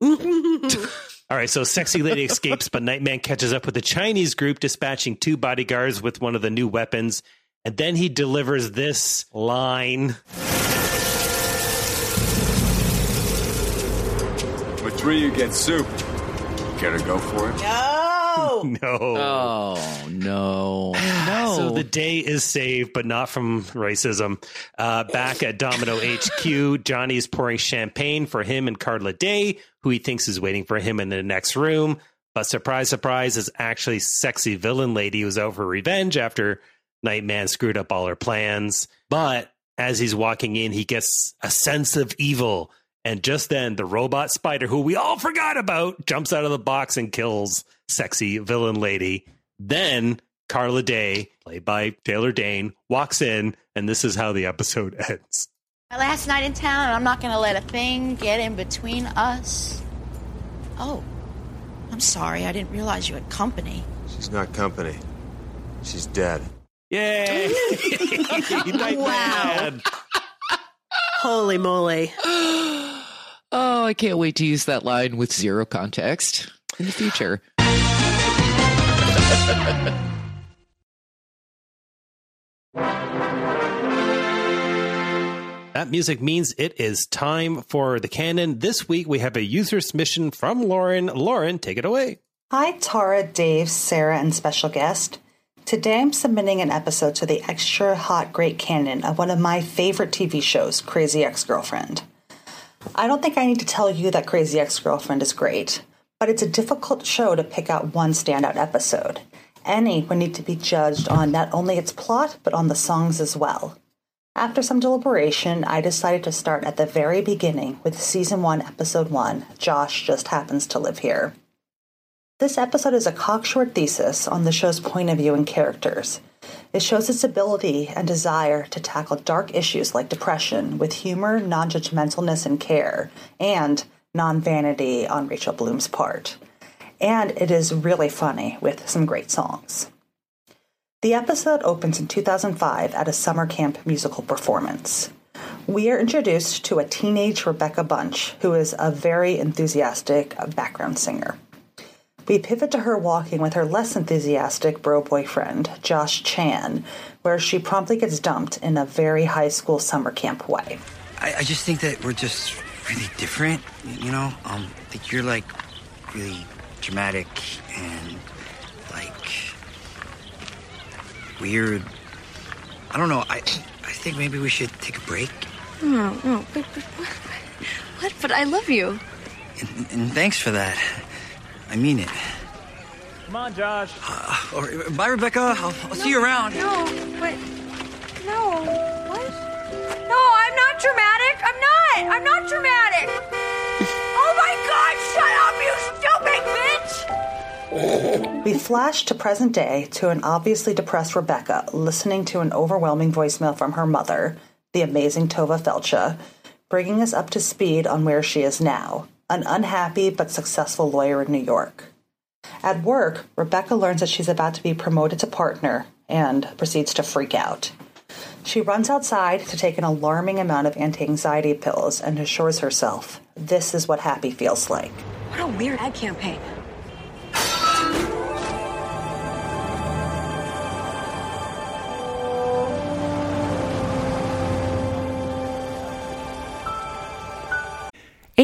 All right, so sexy lady escapes, but Nightman catches up with the Chinese group, dispatching two bodyguards with one of the new weapons. And then he delivers this line. With three, you get soup. Care to go for it? No. [laughs] No. Oh no, [sighs] no. So the day is saved, but not from racism. Uh, back at Domino [laughs] HQ, Johnny is pouring champagne for him and Carla Day, who he thinks is waiting for him in the next room. But surprise, surprise, is actually sexy villain lady who's out for revenge after Nightman screwed up all her plans. But as he's walking in, he gets a sense of evil. And just then, the robot spider, who we all forgot about, jumps out of the box and kills sexy villain lady. Then Carla Day, played by Taylor Dayne, walks in, and this is how the episode [laughs] ends. My last night in town, and I'm not going to let a thing get in between us. Oh, I'm sorry. I didn't realize you had company. She's not company. She's dead. Yay! [laughs] [laughs] wow. Holy moly. [gasps] oh, I can't wait to use that line with zero context in the future. That music means it is time for the canon. This week we have a user submission from Lauren. Lauren, take it away. Hi, Tara, Dave, Sarah, and special guest. Today I'm submitting an episode to the extra hot great canon of one of my favorite TV shows, Crazy Ex Girlfriend. I don't think I need to tell you that Crazy Ex Girlfriend is great, but it's a difficult show to pick out one standout episode. Any would need to be judged on not only its plot, but on the songs as well. After some deliberation, I decided to start at the very beginning with season 1, episode 1 Josh Just Happens to Live Here. This episode is a cocksure thesis on the show's point of view and characters. It shows its ability and desire to tackle dark issues like depression with humor, non judgmentalness, and care, and non vanity on Rachel Bloom's part. And it is really funny with some great songs. The episode opens in 2005 at a summer camp musical performance. We are introduced to a teenage Rebecca Bunch, who is a very enthusiastic background singer. We pivot to her walking with her less enthusiastic bro boyfriend, Josh Chan, where she promptly gets dumped in a very high school summer camp way. I, I just think that we're just really different, you know? Um, that you're like really dramatic and like weird. I don't know. I I think maybe we should take a break. No, no. But, but, what? what? But I love you. And, and thanks for that. I mean it. Come on, Josh. Uh, or, bye, Rebecca. I'll, I'll no, see you around. No, but no. No, I'm not dramatic. I'm not. I'm not dramatic. oh my God! Shut up, you stupid bitch! We flash to present day to an obviously depressed Rebecca listening to an overwhelming voicemail from her mother, the amazing Tovah Feldshuh, bringing us up to speed on where she is now an unhappy but successful lawyer in New York. At work, Rebecca learns that she's about to be promoted to partner and proceeds to freak out. She runs outside to take an alarming amount of anti anxiety pills and assures herself this is what happy feels like. What a weird ad campaign.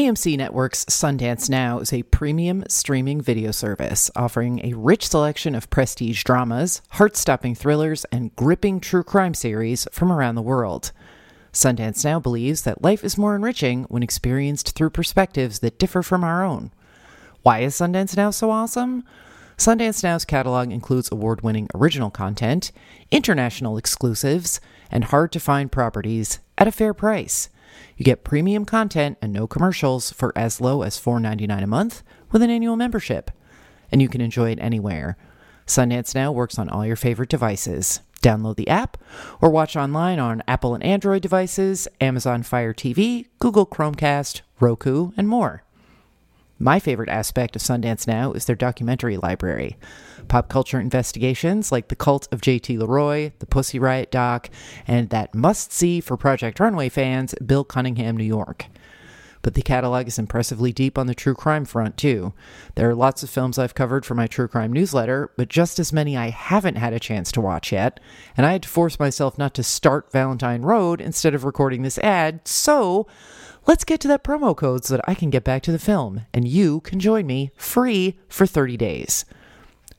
AMC Network's Sundance Now is a premium streaming video service offering a rich selection of prestige dramas, heart stopping thrillers, and gripping true crime series from around the world. Sundance Now believes that life is more enriching when experienced through perspectives that differ from our own. Why is Sundance Now so awesome? Sundance Now's catalog includes award winning original content, international exclusives, and hard to find properties at a fair price. You get premium content and no commercials for as low as $4.99 a month with an annual membership. And you can enjoy it anywhere. Sundance Now works on all your favorite devices. Download the app or watch online on Apple and Android devices, Amazon Fire TV, Google Chromecast, Roku, and more. My favorite aspect of Sundance Now is their documentary library. Pop culture investigations like The Cult of JT Leroy, The Pussy Riot doc, and that must see for Project Runway fans, Bill Cunningham, New York. But the catalog is impressively deep on the true crime front, too. There are lots of films I've covered for my true crime newsletter, but just as many I haven't had a chance to watch yet, and I had to force myself not to start Valentine Road instead of recording this ad, so let's get to that promo code so that I can get back to the film and you can join me free for 30 days.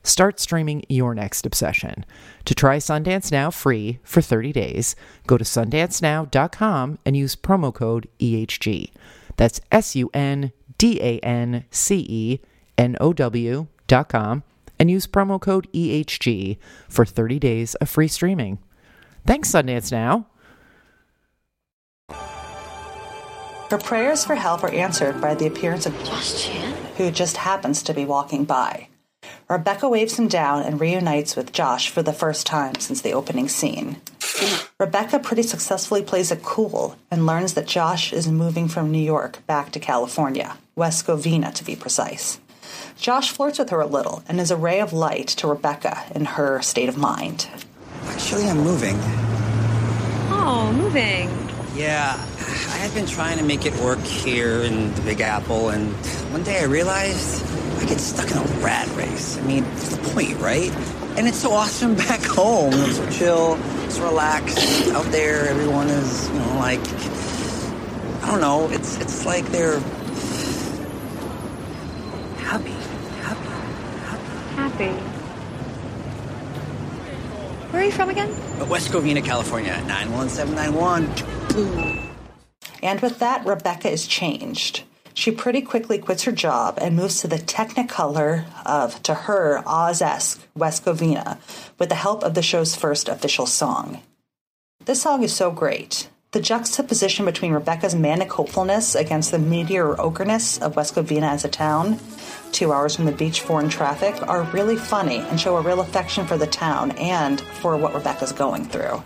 Start streaming your next obsession. To try Sundance Now free for 30 days, go to sundancenow.com and use promo code EHG. That's S U N D A N C E N O W dot com and use promo code EHG for 30 days of free streaming. Thanks, Sundance Now. Her prayers for help are answered by the appearance of Josh Chan, who just happens to be walking by. Rebecca waves him down and reunites with Josh for the first time since the opening scene. Rebecca pretty successfully plays it cool and learns that Josh is moving from New York back to California, West Covina to be precise. Josh flirts with her a little and is a ray of light to Rebecca in her state of mind. Actually, I'm moving. Oh, moving. Yeah, I had been trying to make it work here in the Big Apple, and one day I realized I get stuck in a rat race. I mean, what's the point, right? And it's so awesome [laughs] back home. It's so chill, it's relaxed. Out there, everyone is, you know, like, I don't know. It's it's like they're happy, happy, Happy. Where are you from again? West Covina, California, 91791. And with that, Rebecca is changed. She pretty quickly quits her job and moves to the technicolor of, to her, Oz esque West Covina with the help of the show's first official song. This song is so great. The juxtaposition between Rebecca's manic hopefulness against the mediocreness of West Covina as a town, two hours from the beach foreign traffic, are really funny and show a real affection for the town and for what Rebecca's going through.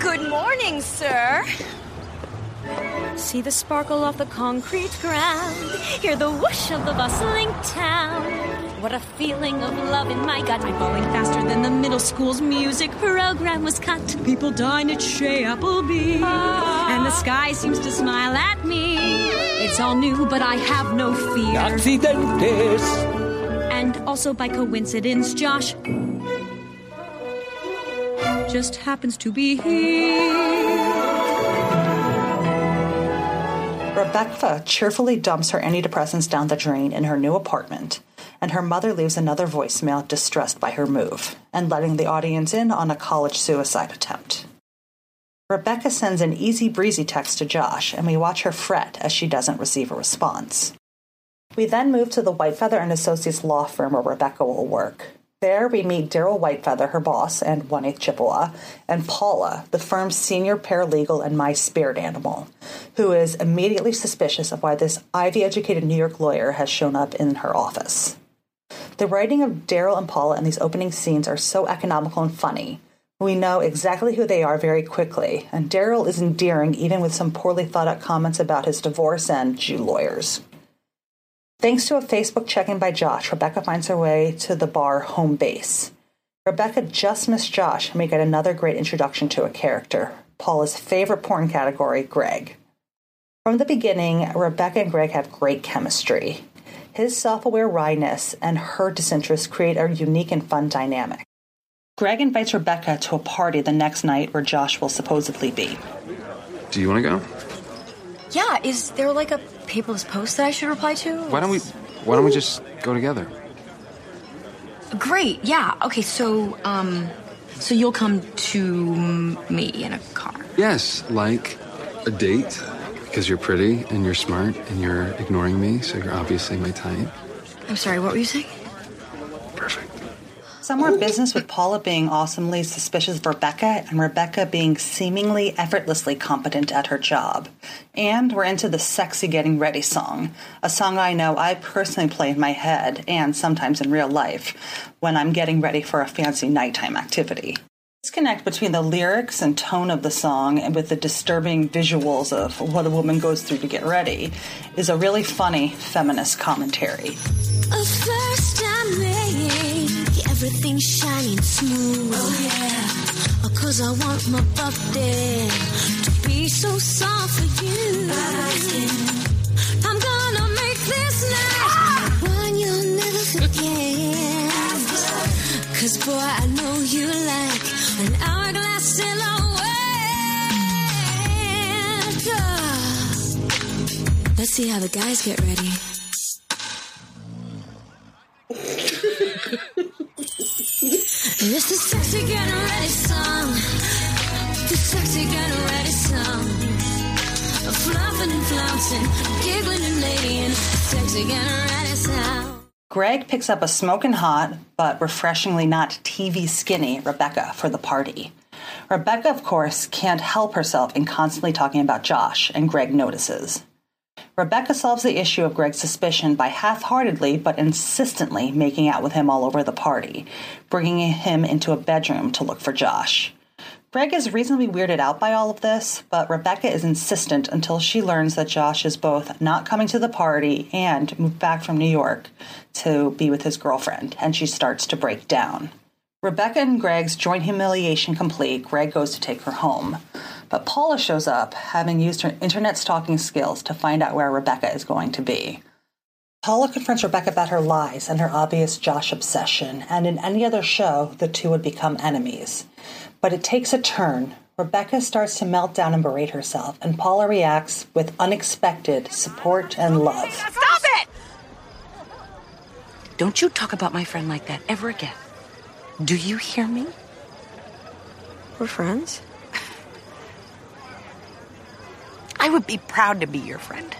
Good morning, sir. See the sparkle of the concrete ground. Hear the whoosh of the bustling town. What a feeling of love in my gut. I'm going faster than the middle school's music program was cut. People dine at Shea Appleby. And the sky seems to smile at me. It's all new, but I have no fear. Accidentes. And also by coincidence, Josh just happens to be here. Rebecca cheerfully dumps her antidepressants down the drain in her new apartment, and her mother leaves another voicemail distressed by her move and letting the audience in on a college suicide attempt. Rebecca sends an easy breezy text to Josh, and we watch her fret as she doesn't receive a response. We then move to the Whitefeather and Associates law firm where Rebecca will work. There, we meet Daryl Whitefeather, her boss and one eighth Chippewa, and Paula, the firm's senior paralegal and my spirit animal, who is immediately suspicious of why this Ivy educated New York lawyer has shown up in her office. The writing of Daryl and Paula in these opening scenes are so economical and funny. We know exactly who they are very quickly, and Daryl is endearing even with some poorly thought out comments about his divorce and Jew lawyers. Thanks to a Facebook check in by Josh, Rebecca finds her way to the bar home base. Rebecca just missed Josh, and we get another great introduction to a character Paula's favorite porn category, Greg. From the beginning, Rebecca and Greg have great chemistry. His self aware wryness and her disinterest create a unique and fun dynamic. Greg invites Rebecca to a party the next night where Josh will supposedly be. Do you want to go? Yeah, is there like a paperless post that I should reply to? Why don't we Why don't we just go together? Great. Yeah. Okay. So, um, so you'll come to me in a car. Yes, like a date because you're pretty and you're smart and you're ignoring me, so you're obviously my type. I'm sorry. What were you saying? Some more business with Paula being awesomely suspicious of Rebecca and Rebecca being seemingly effortlessly competent at her job. And we're into the sexy getting ready song, a song I know I personally play in my head and sometimes in real life when I'm getting ready for a fancy nighttime activity. Disconnect between the lyrics and tone of the song and with the disturbing visuals of what a woman goes through to get ready is a really funny feminist commentary. Everything shining smooth. Oh yeah. Oh, Cause I want my body to be so soft for you. I'm gonna make this night one you'll never forget. Cause boy, I know you like an hourglass silhouette. Let's see how the guys get ready. [laughs] It's the sexy ready song. The sexy ready song. Fluffing and flouncing, giggling and sexy ready. Greg picks up a smoking hot, but refreshingly not TV skinny Rebecca for the party. Rebecca, of course, can't help herself in constantly talking about Josh, and Greg notices. Rebecca solves the issue of Greg's suspicion by half heartedly but insistently making out with him all over the party, bringing him into a bedroom to look for Josh. Greg is reasonably weirded out by all of this, but Rebecca is insistent until she learns that Josh is both not coming to the party and moved back from New York to be with his girlfriend, and she starts to break down. Rebecca and Greg's joint humiliation complete, Greg goes to take her home. But Paula shows up, having used her internet stalking skills to find out where Rebecca is going to be. Paula confronts Rebecca about her lies and her obvious Josh obsession, and in any other show, the two would become enemies. But it takes a turn. Rebecca starts to melt down and berate herself, and Paula reacts with unexpected support and love. Stop it! Don't you talk about my friend like that ever again. Do you hear me? We're friends. I would be proud to be your friend.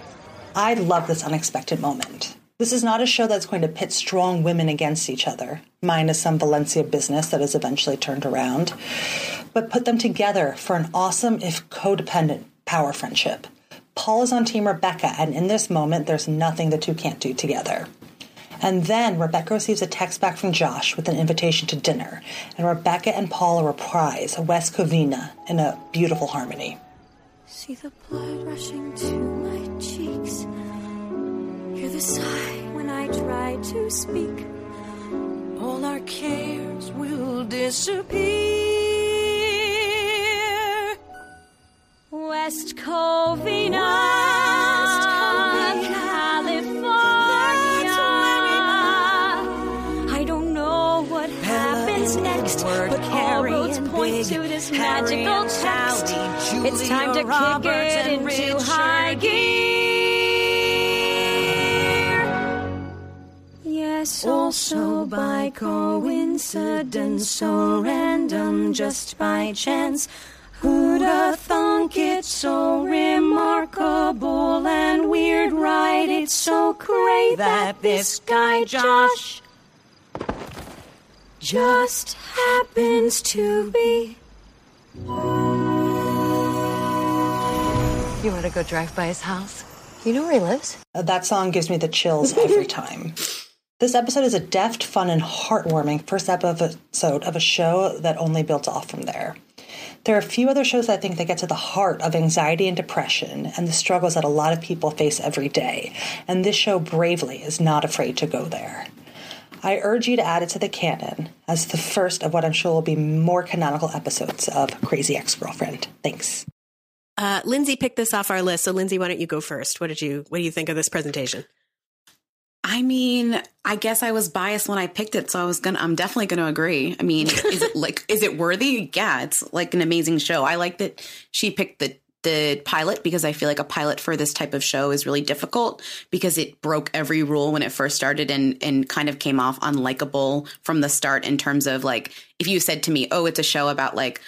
I love this unexpected moment. This is not a show that's going to pit strong women against each other, minus some Valencia business that is eventually turned around. but put them together for an awesome, if codependent, power friendship. Paul is on Team Rebecca, and in this moment, there's nothing the two can't do together. And then Rebecca receives a text back from Josh with an invitation to dinner, and Rebecca and Paula reprise a West Covina in a beautiful harmony. See the blood rushing to my cheeks. Hear the sigh when I try to speak. All our cares will disappear. West Covina, next, but all roads point to this magical text. It's time to kick it into high gear. Yes, also by coincidence, so random, just by chance. Who'd have thunk it so remarkable and weird, right? It's so great that this guy Josh just happens to be. You want to go drive by his house? You know where he lives? Uh, That song gives me the chills every [laughs] time. This episode is a deft, fun, and heartwarming first episode of a show that only builds off from there. There are a few other shows I think that get to the heart of anxiety and depression and the struggles that a lot of people face every day, and this show bravely is not afraid to go there. I urge you to add it to the canon as the first of what I'm sure will be more canonical episodes of Crazy Ex Girlfriend. Thanks. Uh, Lindsay picked this off our list, so Lindsay, why don't you go first? What did you What do you think of this presentation? I mean, I guess I was biased when I picked it, so I was gonna. I'm definitely gonna agree. I mean, is it like, is it worthy? Yeah, it's like an amazing show. I like that she picked the the pilot because I feel like a pilot for this type of show is really difficult because it broke every rule when it first started and and kind of came off unlikable from the start in terms of like if you said to me, "Oh, it's a show about like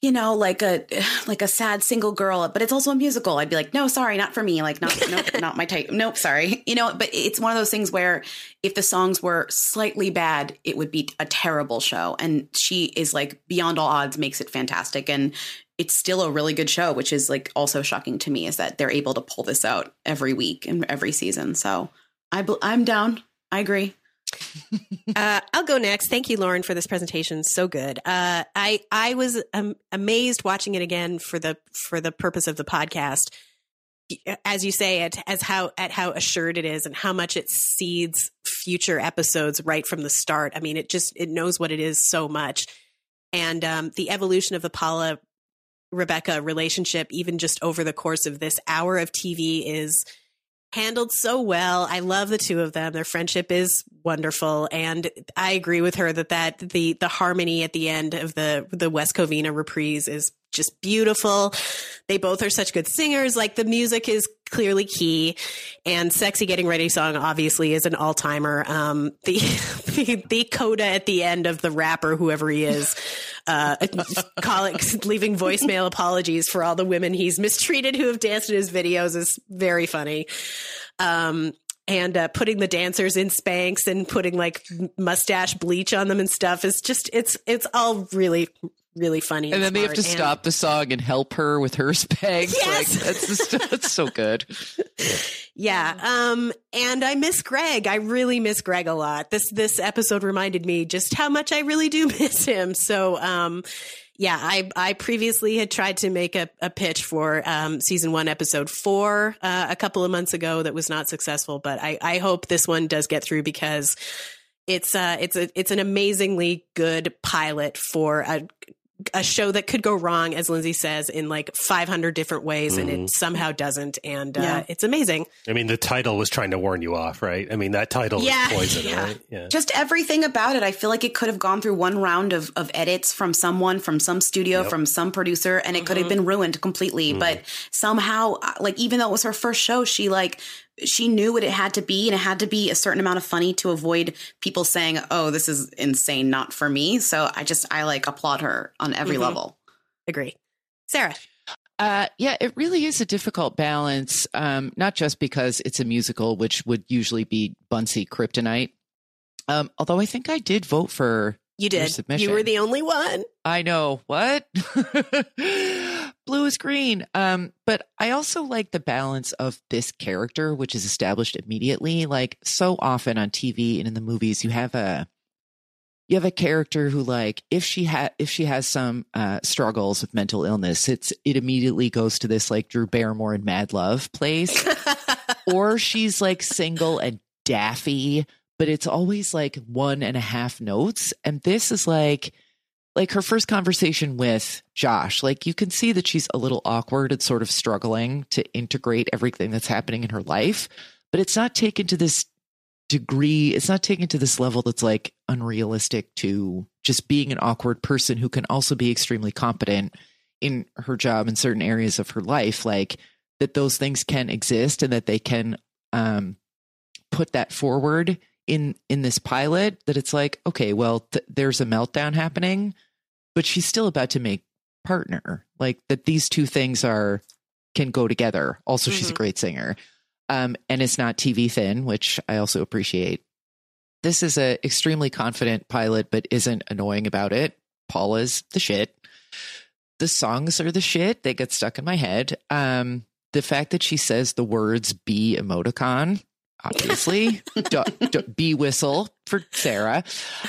you know, like a [sighs] like a sad single girl, but it's also a musical. I'd be like, no, sorry, not for me. Like, not nope, [laughs] not my type. Nope, sorry. You know, but it's one of those things where if the songs were slightly bad, it would be a terrible show. And she is like beyond all odds, makes it fantastic, and it's still a really good show. Which is like also shocking to me is that they're able to pull this out every week and every season. So I bel- I'm down. I agree. Uh, I'll go next. Thank you, Lauren, for this presentation. So good. Uh, I I was um, amazed watching it again for the for the purpose of the podcast. As you say, at as how at how assured it is, and how much it seeds future episodes right from the start. I mean, it just it knows what it is so much, and um, the evolution of the Paula Rebecca relationship, even just over the course of this hour of TV, is handled so well. I love the two of them. Their friendship is wonderful, and I agree with her that that the the harmony at the end of the the West Covina reprise is just beautiful. They both are such good singers. Like the music is clearly key, and "Sexy Getting Ready" song obviously is an all timer. Um, the, [laughs] the the coda at the end of the rapper, whoever he is, uh, calling [laughs] leaving voicemail apologies for all the women he's mistreated who have danced in his videos is very funny. Um, and uh, putting the dancers in Spanx and putting like mustache bleach on them and stuff is just it's it's all really really funny. And then they have to. And- stop the song and help her with her [laughs] spags. Yes. Like, that's, just, that's so good. [laughs] Yeah. Um, and I miss Greg. I really miss Greg a lot. This this episode reminded me just how much I really do [laughs] miss him. So um yeah, I, I previously had tried to make a, a pitch for um, season one, episode four, uh, a couple of months ago that was not successful. But I, I hope this one does get through because it's uh, it's a it's an amazingly good pilot for a a show that could go wrong, as Lindsay says, in like 500 different ways, and Mhm. it somehow doesn't. And uh, Yeah. it's amazing. I mean, the title was trying to warn you off, right? I mean, that title Yeah, is [laughs] poison, yeah. right? Yeah. Just everything about it. I feel like it could have gone through one round of, of edits from someone, from some studio, Yep. from some producer, and it could have Mm-hmm. been ruined completely. But somehow, uh, like, even though it was her first show, she like, she knew what it had to be and it had to be a certain amount of funny to avoid people saying, oh, this is insane, not for me. So I just, I like applaud her on every Mhm. level. Agree. Sarah. Uh, yeah, it really is a difficult balance, um, not just because it's a musical, which would usually be Bunsey Kryptonite. Um, although I think I did vote for You did. submission. You were the only one. I know what [laughs] [laughs] blue is green. Um, but I also like the balance of this character, which is established immediately. Like so often on TV and in the movies, you have a you have a character who, like, if she had if she has some uh, struggles with mental illness, it's it immediately goes to this like Drew Barrymore and Mad Love place, [laughs] or she's like single and daffy, but it's always like one and a half notes, and this is like like her first conversation with Josh, like you can see that she's a little awkward and sort of struggling to integrate everything that's happening in her life, but it's not taken to this degree, it's not taken to this level that's like unrealistic to just being an awkward person who can also be extremely competent in her job in certain areas of her life, like that those things can exist and that they can um put that forward in in this pilot that it's like okay well th- there's a meltdown happening but she's still about to make partner like that these two things are can go together. Also she's a Mhm. great singer. Um and it's not tv thin which i also appreciate. This is a extremely confident pilot but isn't annoying about it. Paula's the shit. The songs are the shit. They get stuck in my head. Um the fact that she says the words be emoticon obviously. D- d- bee whistle for sarah.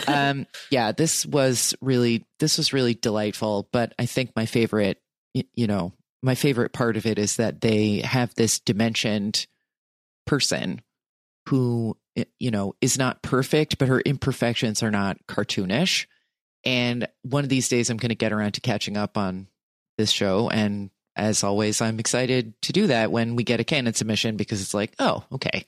Um yeah this was really this was really delightful but i think my favorite y- you know my favorite part of it is that they have this dimensioned person who you know is not perfect but her imperfections are not cartoonish. And one of these days i'm going to get around to catching up on this show. And as always i'm excited to do that when we get a canon submission because it's like oh okay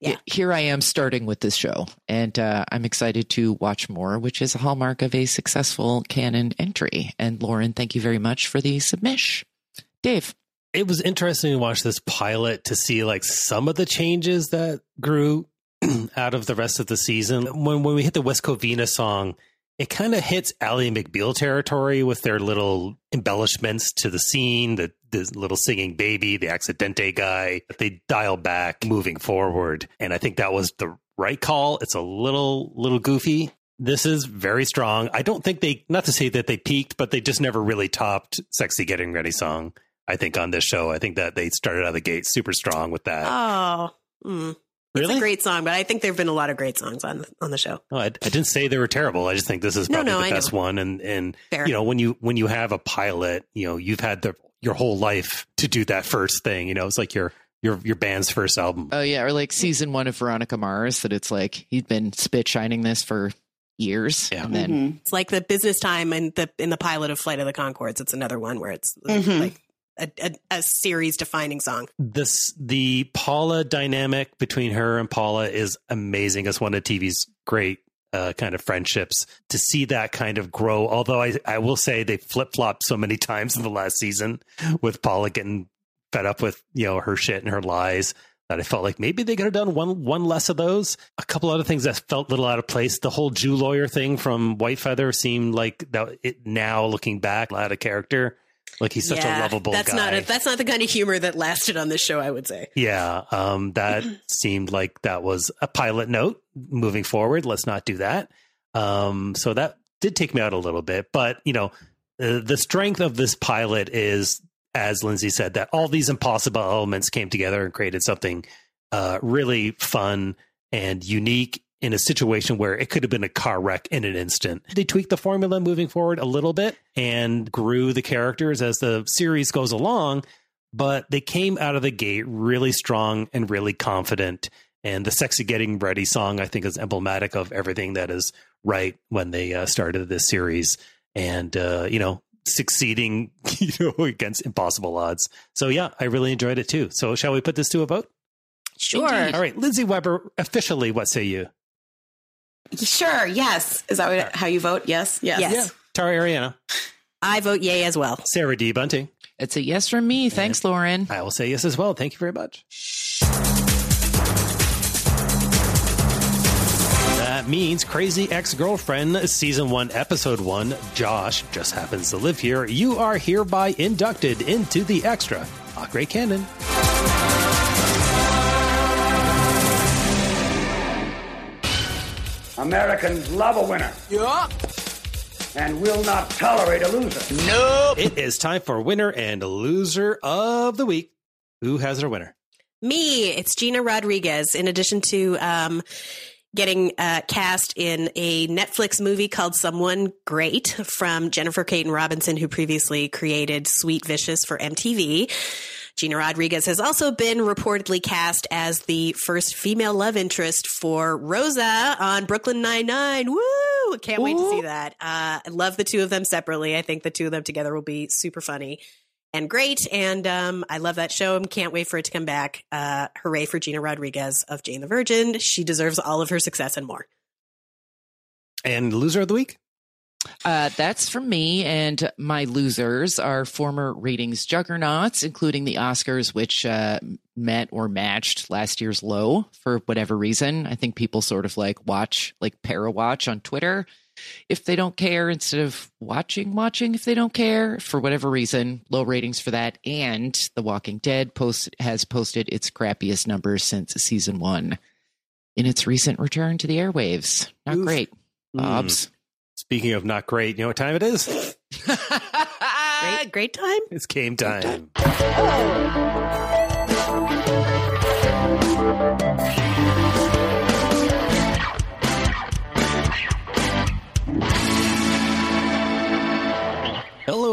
Yeah. here i am starting with this show and uh, i'm excited to watch more which is a hallmark of a successful canon entry and lauren thank you very much for the submission dave it was interesting to watch this pilot to see like some of the changes that grew [clears throat] out of the rest of the season. When when we hit the West Covina song, it kind of hits Ally McBeal territory with their little embellishments to the scene, the, the little singing baby, the accidente guy. They dial back moving forward, and I think that was the right call. It's a little little goofy. This is very strong. I don't think they, not to say that they peaked, but they just never really topped "Sexy Getting Ready" song. I think on this show, I think that they started out of the gate super strong with that. Oh, mm. it's Really? a great song, but I think there have been a lot of great songs on on the show. No, I, I didn't say they were terrible. I just think this is No, probably no, the I best know. one. And and Fair. you know when you when you have a pilot, you know you've had the your whole life to do that first thing. You know it's like your your your band's first album. Oh yeah, or like season one of Veronica Mars that it's like he'd been spit shining this for years, and then Mm-hmm. It's like the business time and the in the pilot of Flight of the Conchords. It's another one where it's Mhm. like a, a, a series defining song. This the Paula dynamic between her and Paula is amazing. It's one of TV's great uh, kind of friendships to see that kind of grow. Although I I will say they flip flopped so many [laughs] times in the last season with Paula getting fed up with you know her shit and her lies that I felt like maybe they could have done one one less of those. A couple other things that felt a little out of place. The whole Jew lawyer thing from White Feather seemed like that. It now looking back, out of character. Like he's such Yeah, a lovable That's guy. not a, that's not the kind of humor that lasted on this show. I would say. Yeah, um, that [clears throat] seemed like that was a pilot note moving forward. Let's not do that. Um, so that did take me out a little bit, but you know, uh, the strength of this pilot is, as Lindsay said, that all these impossible elements came together and created something uh, really fun and unique in a situation where it could have been a car wreck in an instant. They tweaked the formula moving forward a little bit and grew the characters as the series goes along, but they came out of the gate really strong and really confident. And the Sexy Getting Ready song, I think, is emblematic of everything that is right when they uh, started this series. And, uh, you know, succeeding, [laughs] you know, against impossible odds. So, yeah, I really enjoyed it too. So, shall we put this to a vote? Sure. All right, Lindsay Weber, officially, what say you? Sure. Yes. Is that what, how you vote? Yes. Yes. Yes. Tara Ariano. I vote yay as well. Sarah D. Bunting. it's a yes from me. Thanks, Lauren. I will say yes as well. Thank you very much. That means Crazy Ex Girlfriend Season 1, Episode 1, Josh just happens to live here. You are hereby inducted into the extra Hot Great Canon. Americans love a winner. Yeah. and will not tolerate a loser. Nope. It is time for winner and loser of the week. Who has their winner? Me, it's Gina Rodriguez. In addition to um, getting uh, cast in a Netflix movie called Someone Great from Jennifer Kaytin Robinson, who previously created Sweet Vicious for MTV. Gina Rodriguez has also been reportedly cast as the first female love interest for Rosa on Brooklyn Nine-Nine. Woo! Can't wait to see that. Uh, I love the two of them separately. I think the two of them together will be super funny and great. And um, I love that show and can't wait for it to come back. Uh, hooray for Gina Rodriguez of Jane the Virgin. She deserves all of her success and more. And loser of the week? Uh, that's from me, and my losers are former ratings juggernauts, including the Oscars, which uh, met or matched last year's low for whatever reason. I think people sort of like watch, like para watch on Twitter if they don't care instead of watching, watching if they don't care for whatever reason. Low ratings for that, and The Walking Dead post has posted its crappiest numbers since season one in its recent return to the airwaves. Not great, Bob's. Mm. Speaking of not great, you know what time it is? [laughs] great, great time. It's game time.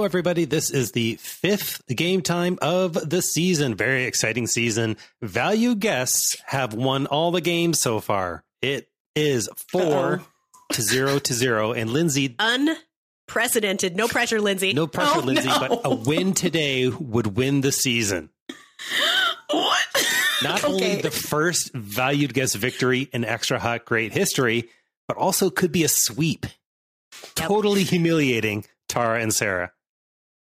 Hello, everybody. This is the fifth game time of the season. Very exciting season. Value guests have won all the games so far. It is 4 Uh-oh. to zero to zero. And Lindsay, Unprecedented. No pressure, Lindsay. no pressure, Oh, Lindsay, no. but a win today would win the season. What? Not [laughs] only the first valued guest victory in Extra Hot Great history, but also could be a sweep. Totally humiliating Tara and Sarah.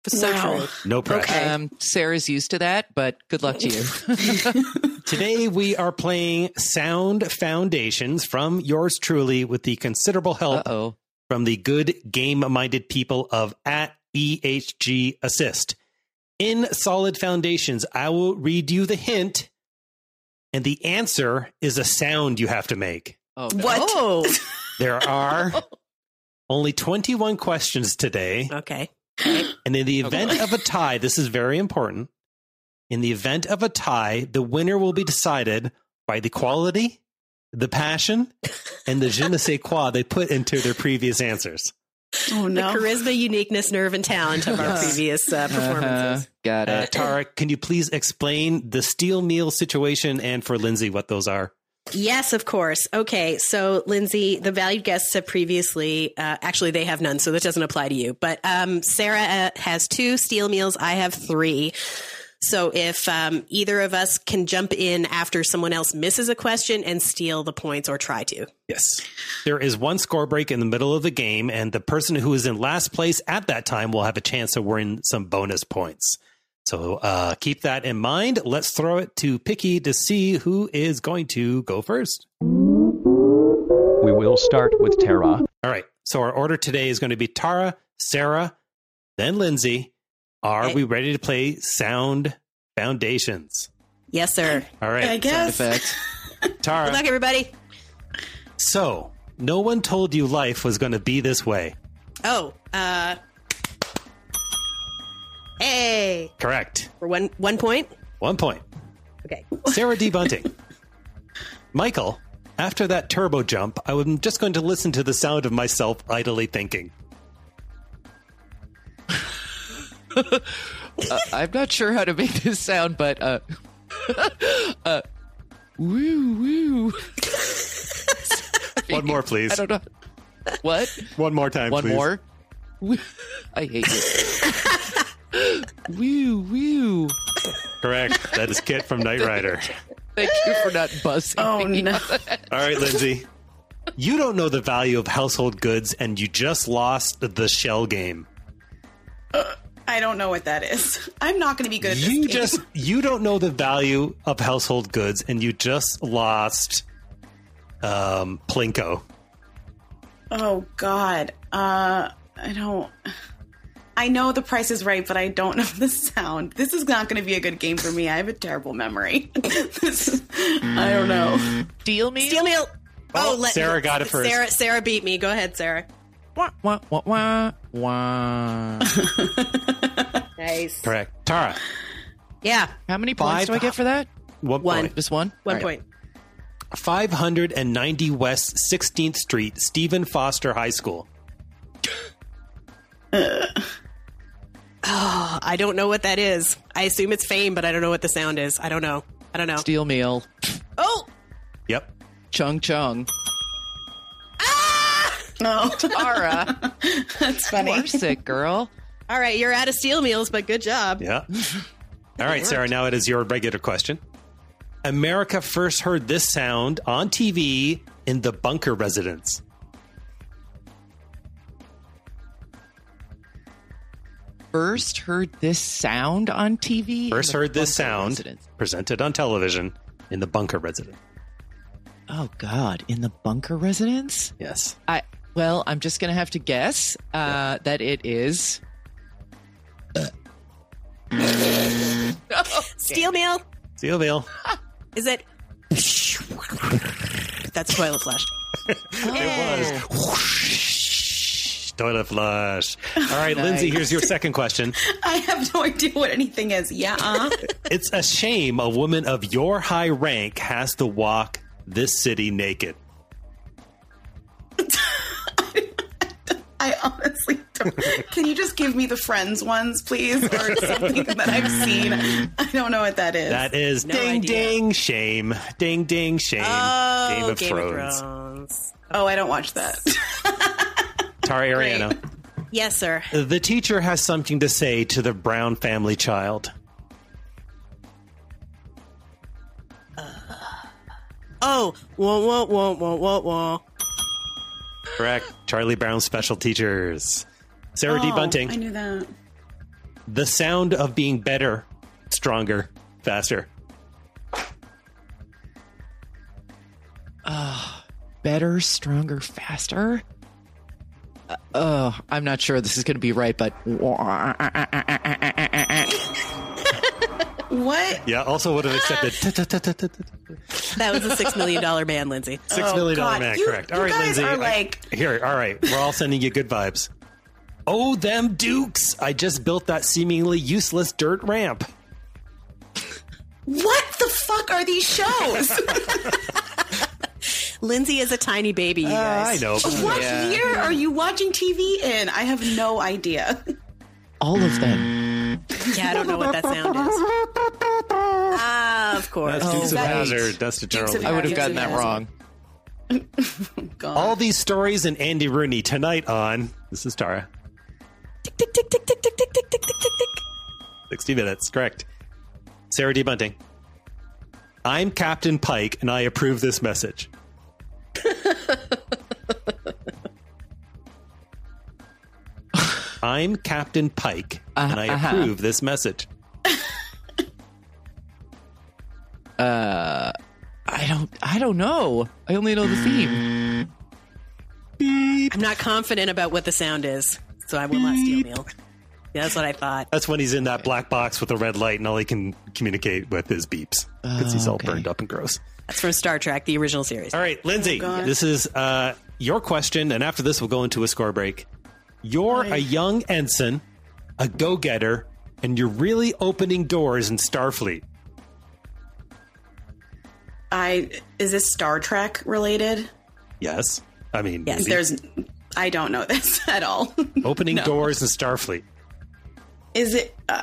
So true. No pressure. Um, Sarah's used to that, but good luck to you. [laughs] Today we are playing Sound Foundations from yours truly with the considerable help from the good game-minded people of at EHG Assist. In Solid Foundations, I will read you the hint, and the answer is a sound you have to make. Oh, What? There are [laughs] only 21 questions today. Okay. [laughs] And in the event of a tie, this is very important. In the event of a tie, the winner will be decided by the quality, the passion, and the je ne sais quoi they put into their previous answers. Oh no! The charisma, uniqueness, nerve, and talent of our previous uh, performances. Got Uh, Tara, can you please explain the steal meal situation and for Lindsay what those are? Yes, of course. Okay, so Lindsay, the valued guests have previously, uh, actually, they have none, so that doesn't apply to you. But um, Sarah uh, has two steal meals. I have three. So if um, either of us can jump in after someone else misses a question and steal the points or try to. Yes. There is one score break in the middle of the game, and the person who is in last place at that time will have a chance to win some bonus points. So uh, keep that in mind. Let's throw it to Picky to see who is going to go first. We will start with Tara. All right. So our order today is going to be Tara, Sarah, then Lindsay. Are Okay. we ready to play Sound Foundations? Yes, sir. All right. I guess. Sound effects. [laughs] Tara. Good luck, everybody. So, no one told you life was going to be this way. Oh, uh, hey, Correct. for one one point. One point. Okay. Sarah D. Bunting. [laughs] Michael, after that turbo jump, I was just going to listen to the sound of myself idly thinking. [laughs] uh, I'm not sure how to make this sound, but uh, [laughs] uh, woo woo. One more, please. I don't know. What? One more time, One please. more. I hate you. Woo woo. Correct. That is KITT from Knight Rider. Thank you for not buzzing. Oh no. All right, Lindsay. You don't know the value of household goods, and you just lost the shell game. I don't know what that is. I'm not going to be good at this You game. just you don't know the value of household goods, and you just lost um, Plinko. Oh God. Uh, I don't. I know the price is right, but I don't know the sound. This is not going to be a good game for me. I have a terrible memory. [laughs] This is- I don't know. Mm. Steal meal. Steal meal. Oh, let, Sarah got it first. Sarah, Sarah beat me. Go ahead, Sarah. wah, wah, wah, wah, wah. [laughs] Nice. Correct. Tara, Yeah. How many points Five- do I get for that? one, One. point. Just one? One All right. point. 590 West 16th Street, Stephen Foster High School. [laughs] Oh, I don't know what that is. I assume it's fame, but I don't know what the sound is. I don't know. I don't know. Steal meal. Oh, Yep. Chung chung. Ah! No, [laughs] Tara. that's funny. You're sick, girl. all right. You're out of steal meals, but good job. Yeah. All right, Sarah, now it is your regular question. America first heard this sound on TV in the bunker residence. First heard this sound on TV. First heard this sound residence. presented on television in the bunker residence. Oh God! In the bunker residence. Yes. I well, I'm just gonna have to guess uh, that it is. [laughs] Steal meal. Steelville. Is it? That's toilet flush. [laughs] It was. Whoosh, toilet flush. [laughs] All right, Lindsey, here's your second question. [laughs] I have no idea what anything is. Yeah. Uh. [laughs] It's a shame a woman of your high rank has to walk this city naked. I honestly don't. Can you just give me the Friends ones, please, or something that I've seen? I don't know what that is. That is No ding idea. ding shame. Ding ding shame. Oh, Game of Game Thrones. of Thrones. oh, I don't watch that. Tara Ariano. Yes, sir. The teacher has something to say to the Brown family child. Uh, oh, whoa, whoa, whoa, whoa, whoa, whoa. Correct. Charlie Brown special teachers. Sarah D. Oh, Bunting. I knew that. The sound of being better, stronger, faster. better, stronger, faster. Uh, oh, I'm not sure this is going to be right, but What? Yeah, also would have accepted. [laughs] That was a six million dollar man, Lindsey. Six Oh, million dollar God. man, You- correct. All right, Lindsey. are I- like- here, all right. We're all sending you good vibes. Oh, them Dukes! I just built that seemingly useless dirt ramp. What the fuck are these shows? [laughs] Lindsey is a tiny baby, you Uh, I guys. know. what year are you watching TV in? I have no idea. all of them. Yeah, I don't know what that sound is. Ah, of course. That's Dukes of that- Hazzard. That's Dukes of Charlie. I would have gotten that wrong. [laughs] All these stories and Andy Rooney tonight on. This is Tara. Tick, tick, tick, tick, tick, tick, tick, tick, tick, tick, tick. 60 minutes, correct. Sarah D. Bunting. I'm Captain Pike and I approve this message. [laughs] I'm Captain Pike and I Uh-huh. approve this message. [laughs] Uh, I don't. I don't know. I only know the theme. I'm not confident about what the sound is, so I will not steal meal. Yeah, that's what I thought. That's when he's in that black box with a red light and all he can communicate with is beeps because he's all okay. burned up and gross. That's from Star Trek, the original series. All right, Lindsey, God. this is uh, your question, and after this, we'll go into a score break. You're a young ensign, a go getter, and you're really opening doors in Starfleet. I is this Star Trek related? Yes. I mean, Yes. easy. There's I don't know [laughs] this at all. opening No. doors in Starfleet. Is it uh,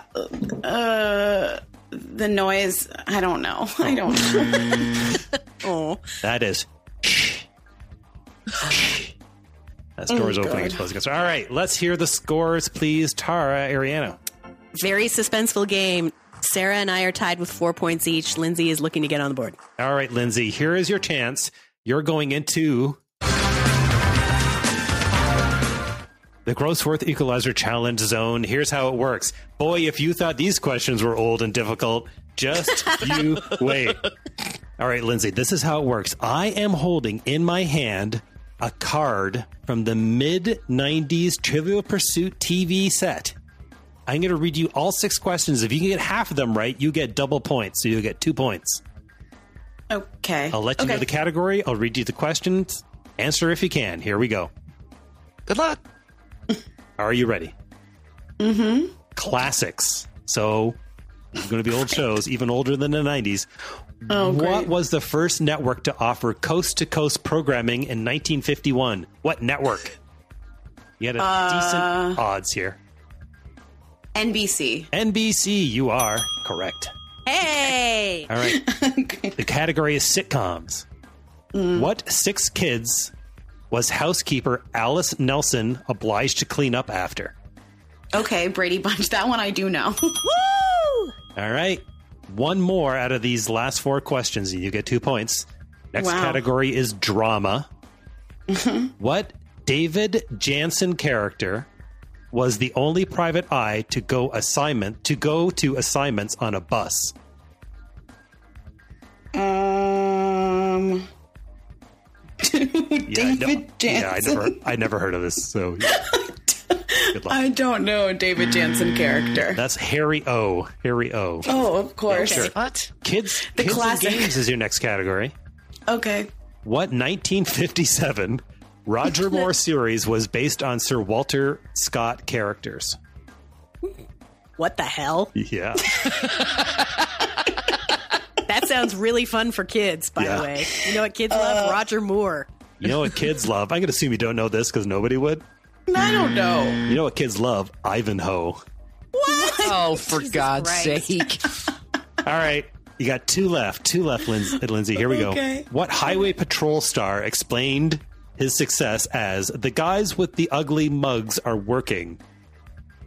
uh the noise? I don't know. [laughs] I don't know. [laughs] Oh, That is. That door's Oh, opening. God. and closing. So, all right, let's hear the scores, please. Tara Ariano. very suspenseful game. Sarah and I are tied with four points each. Lindsey is looking to get on the board. All right, Lindsey, here is your chance. You're going into the Grossworth Equalizer Challenge Zone. Here's how it works. Boy, if you thought these questions were old and difficult, just [laughs] you wait. All right, Lindsey, this is how it works. I am holding in my hand a card from the mid 90s Trivial Pursuit TV set. I'm going to read you all six questions. If you can get half of them right, you get double points. So you'll get two points. Okay. I'll let you okay. know the category. I'll read you the questions. Answer if you can. Here we go. Good luck. Are you ready? Mm-hmm. Classics. So, it's going to be old shows, even older than the 90s. Oh, what great. was the first network to offer coast to coast programming in 1951? What network? You had a Uh, decent odds here. NBC. NBC, you are correct. Hey! All right. [laughs] The category is sitcoms. Mm. What six kids was housekeeper Alice Nelson obliged to clean up after? Okay, Brady Bunch. That one I do know. [laughs] Woo! All right. One more out of these last four questions, and you get two points. Next Wow. category is drama. [laughs] What David Janssen character was the only private eye to go assignment to go to assignments on a bus? um, [laughs] Yeah, I David know- Yeah, I never, I never heard of this. So [laughs] good luck. I don't know a David Janssen character. That's Harry O. Harry O. Oh, of course. sure. What? Kids, The kids classic. and games is your next category. Okay. What 1957 Roger Moore [laughs] series was based on Sir Walter Scott characters? What the hell? Yeah. That sounds really fun for kids, by Yeah. the way. You know what kids love? Uh, Roger Moore. You know what kids love? I'm going to assume you don't know this because nobody would. I don't know. You know what kids love? Ivanhoe. What? Oh, for [laughs] God's Christ. sake. [laughs] All right. You got two left. Two left, Lindsey. Uh, Lindsey. Here we go. Okay. What Highway Patrol star explained his success as the guys with the ugly mugs are working?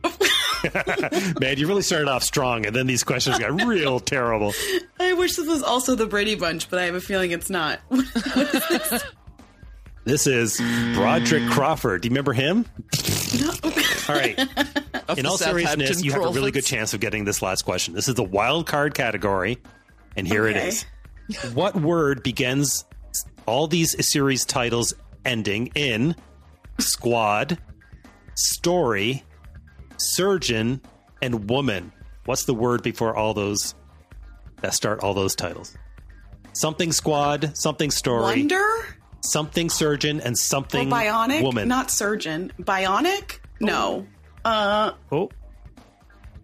[laughs] Man, you really started off strong, and then these questions got real terrible. I wish this was also the Brady Bunch, but I have a feeling it's not. This is Broderick Crawford. Do you remember him? All right. [laughs] In all seriousness, you have a really good chance of getting this last question. This is the wild card category, and here it Okay. is. What word begins all these series titles ending in squad, story, surgeon, and woman? What's the word before all those that start all those titles? Something squad, something story, Wonder? Something surgeon, and Or something bionic? woman. Not surgeon. Bionic? No. Uh, Oh,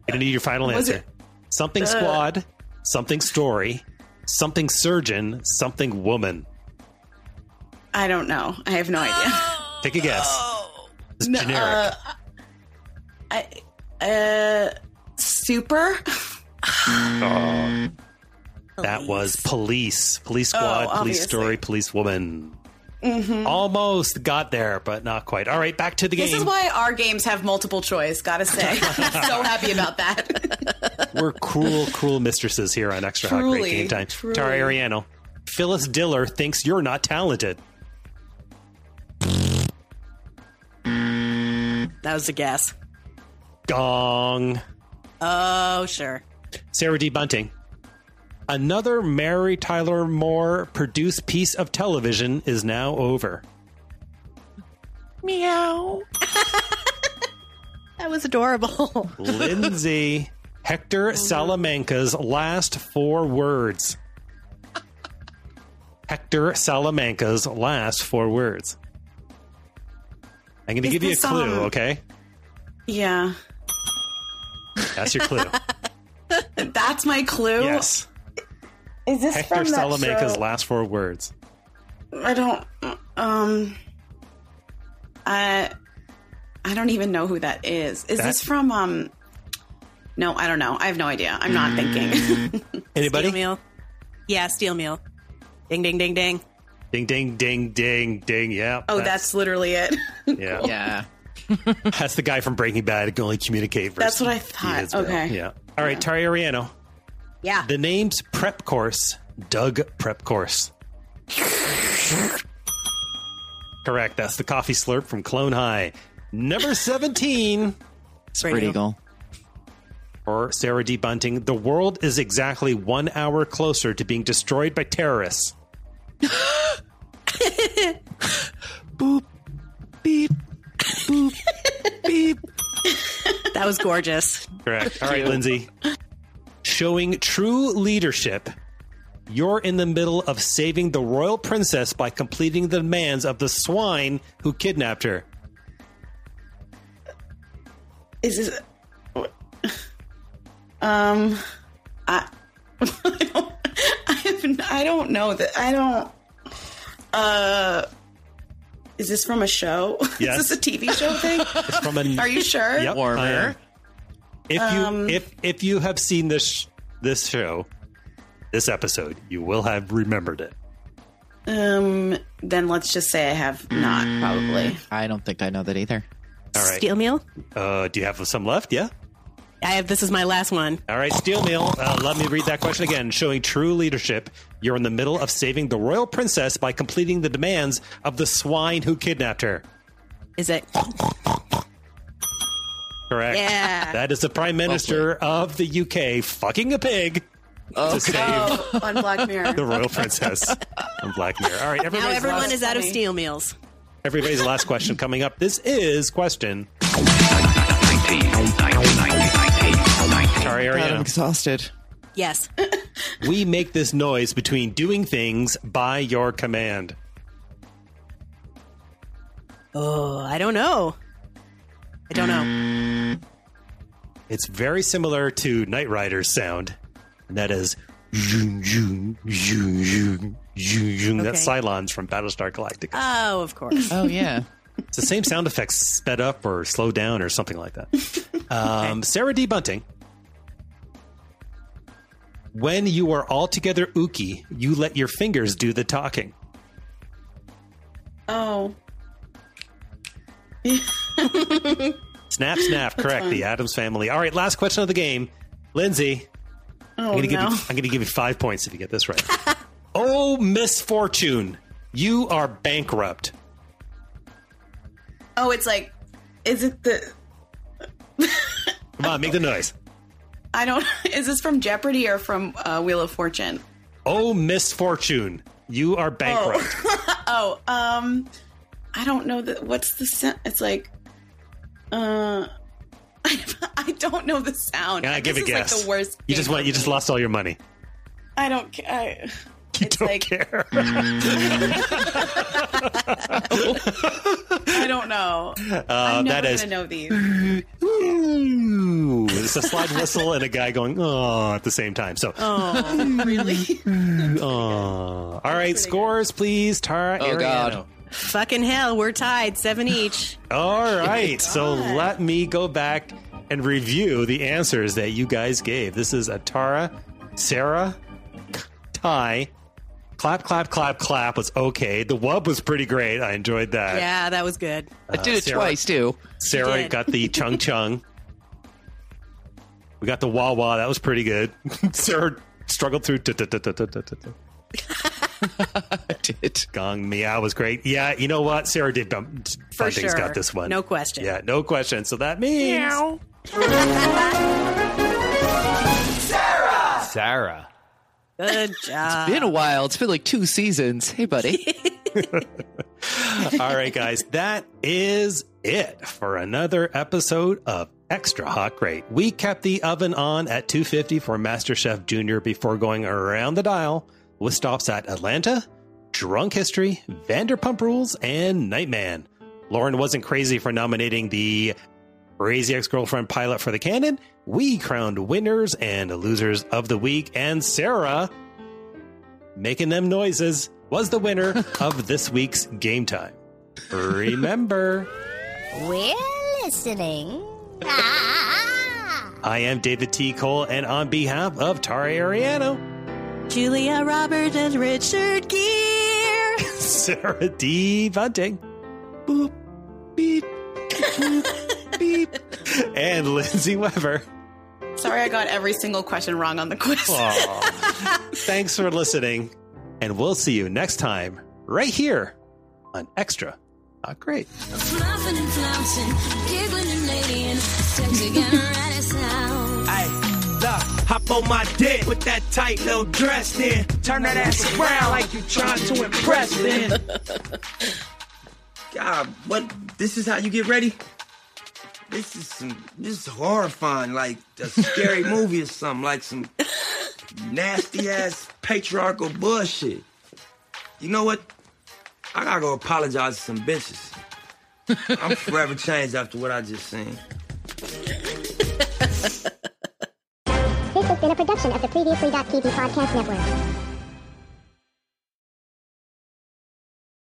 gonna need your final answer. it- Something Uh. squad, something story, something surgeon, something woman. I don't know. I have no idea. Take a guess. It's No, generic. uh, I, uh, super? Oh. [laughs] That was police, police squad, Oh, police story, police woman. Mhm. Almost got there, but not quite. All right, back to the game. This is why our games have multiple choice, gotta say. [laughs] [laughs] So happy about that. [laughs] We're cruel, cruel mistresses here on Extra Hot Great Game Time. truly. Tara Ariano, Phyllis Diller thinks you're not talented. That was a guess. Gong. Oh, sure. Sarah D. Bunting. Another Mary Tyler Moore produced piece of television is now over. Meow. [laughs] That was adorable. [laughs] Lindsey. Hector Salamanca's last four words. Hector Salamanca's last four words. I'm going to give you a clue, um, okay? yeah. That's your clue. [laughs] That's my clue? yes. Is this Hector from Salamanca's show? last four words. I don't. Um. I. I don't even know who that is. Is That- this from? Um. No, I don't know. I have no idea. I'm not thinking. [laughs] Anybody? Steal meal. Yeah, steal meal. Ding, ding, ding, ding. Ding, ding, ding, ding, ding. Yeah. oh, that's literally it. [laughs] Yeah. [laughs] Yeah. That's the guy from Breaking Bad who can only communicate That's what I thought. Okay. Yeah. All right, Tara Ariano. Yeah. The name's prep course, Doug Prep Course. Correct. That's the coffee slurp from Clone High. Number 17 Spread Eagle. or Sarah D. Bunting. The world is exactly one hour closer to being destroyed by terrorists. [laughs] Boop. Beep. Boop. [laughs] Beep. That was gorgeous. Correct. All right, Lindsey. Showing true leadership, you're in the middle of saving the royal princess by completing the demands of the swine who kidnapped her. Is this? Um, I, [laughs] I don't. I, don't know that. I don't. Uh, is this from a show? Yes. [laughs] is this a TV show thing? It's from a. Are you sure? Yep, am. If you Um, if if you have seen this this show, this episode, you will have remembered it. Um, then let's just say I have not. Probably. I don't think I know that either. All right. Steal meal. Uh, do you have some left? Yeah. I have. This is my last one. All right, Steal Meal. Uh, let me read that question again. Showing true leadership, you're in the middle of saving the royal princess by completing the demands of the swine who kidnapped her. Is it? Correct. Yeah. That is the Prime Minister of the UK fucking a pig to save Oh, on Black Mirror. the royal princess on Black Mirror. All right, Now everyone last, is out of steal meals. everybody's last question coming up. This is question. Sorry, God, I'm Ariana. exhausted. Yes. [laughs] We make this noise between doing things by your command. Oh, I don't know. I don't know. It's very similar to Knight Rider's sound, and that is zoom, zoom, zoom, zoom, zoom, zoom. That's Cylons from Battlestar Galactica. Oh, of course. Oh yeah. [laughs] It's the same sound effects sped up or slowed down or something like that. [laughs] Um, Sarah D. Bunting. When you are all together, ooky, you let your fingers do the talking. Oh. [laughs] Snap, snap. Correct. The Addams family. All right. Last question of the game. Lindsey, Oh I'm gonna give no. gonna give you five points if you get this right. [laughs] oh, misfortune! You are bankrupt. Oh, it's like, is it the? Come on, make the noise. [laughs] I don't. Is this from Jeopardy or from uh, Wheel of Fortune? Oh, misfortune! You are bankrupt. Oh, um, I don't know that. What's the sound? It's like, uh, [laughs] I don't know the sound. Can I give a This is, guess? Like the worst. You just game went. You just lost all your money. I don't. ca- I, [laughs] You it's don't like care. [laughs] I don't know. Uh, I'm never that is. gonna know these. Ooh, it's a slide whistle and a guy going oh at the same time. So, Oh, really? oh. all right, scores, please, Tara. Oh, God. Ariano. Fucking hell, we're tied, seven each. [sighs] All right, so oh let me go back and review the answers that you guys gave. This is Atara, Sarah, Ty. Clap, clap, clap, clap was okay. The wub was pretty great. I enjoyed that. Yeah, that was good. I did it Sarah- twice too. Sarah did. got the [laughs] chung chung. We got the wah wah. That was pretty good. [laughs] Sarah struggled through. I [laughs] did. Gong meow was great. Yeah, you know what? Sarah did. Bum, For Bunting's sure. got this one. No question. Yeah, no question. So that means Sarah. Sarah. Good [laughs] job. It's been a while. It's been like two seasons. Hey, buddy. [laughs] [laughs] All right, guys, that is it for another episode of Extra Hot Great. We kept the oven on at 250 for MasterChef Junior before going around the dial with stops at Atlanta, Drunk History, Vanderpump Rules, and Nightman. Lauren wasn't crazy for nominating the Crazy Ex Girlfriend pilot for the canon. We crowned winners and losers of the week, and Sarah making them noises was the winner [laughs] of this week's game time. Remember, We're listening. Ah. I am David T. Cole, and on behalf of Tara Ariano, Julia Roberts and Richard Gere. [laughs] Sarah D. Bunting, boop, beep, boop, beep, [laughs] and Lindsey Weber. Sorry, I got every single question wrong on the quiz. [laughs] Thanks for listening, and we'll see you next time right here on Extra. Not great. Hop on my dick, put that tight little dress in. Turn that ass around like you trying to impress then. [laughs] God, what? This is how you get ready? This is some, this is horrifying, like a scary [laughs] movie or something, like some nasty ass patriarchal bullshit. You know what? I gotta go apologize to some bitches. I'm forever changed after what I just seen. Has been a production of the Previously.tv podcast network.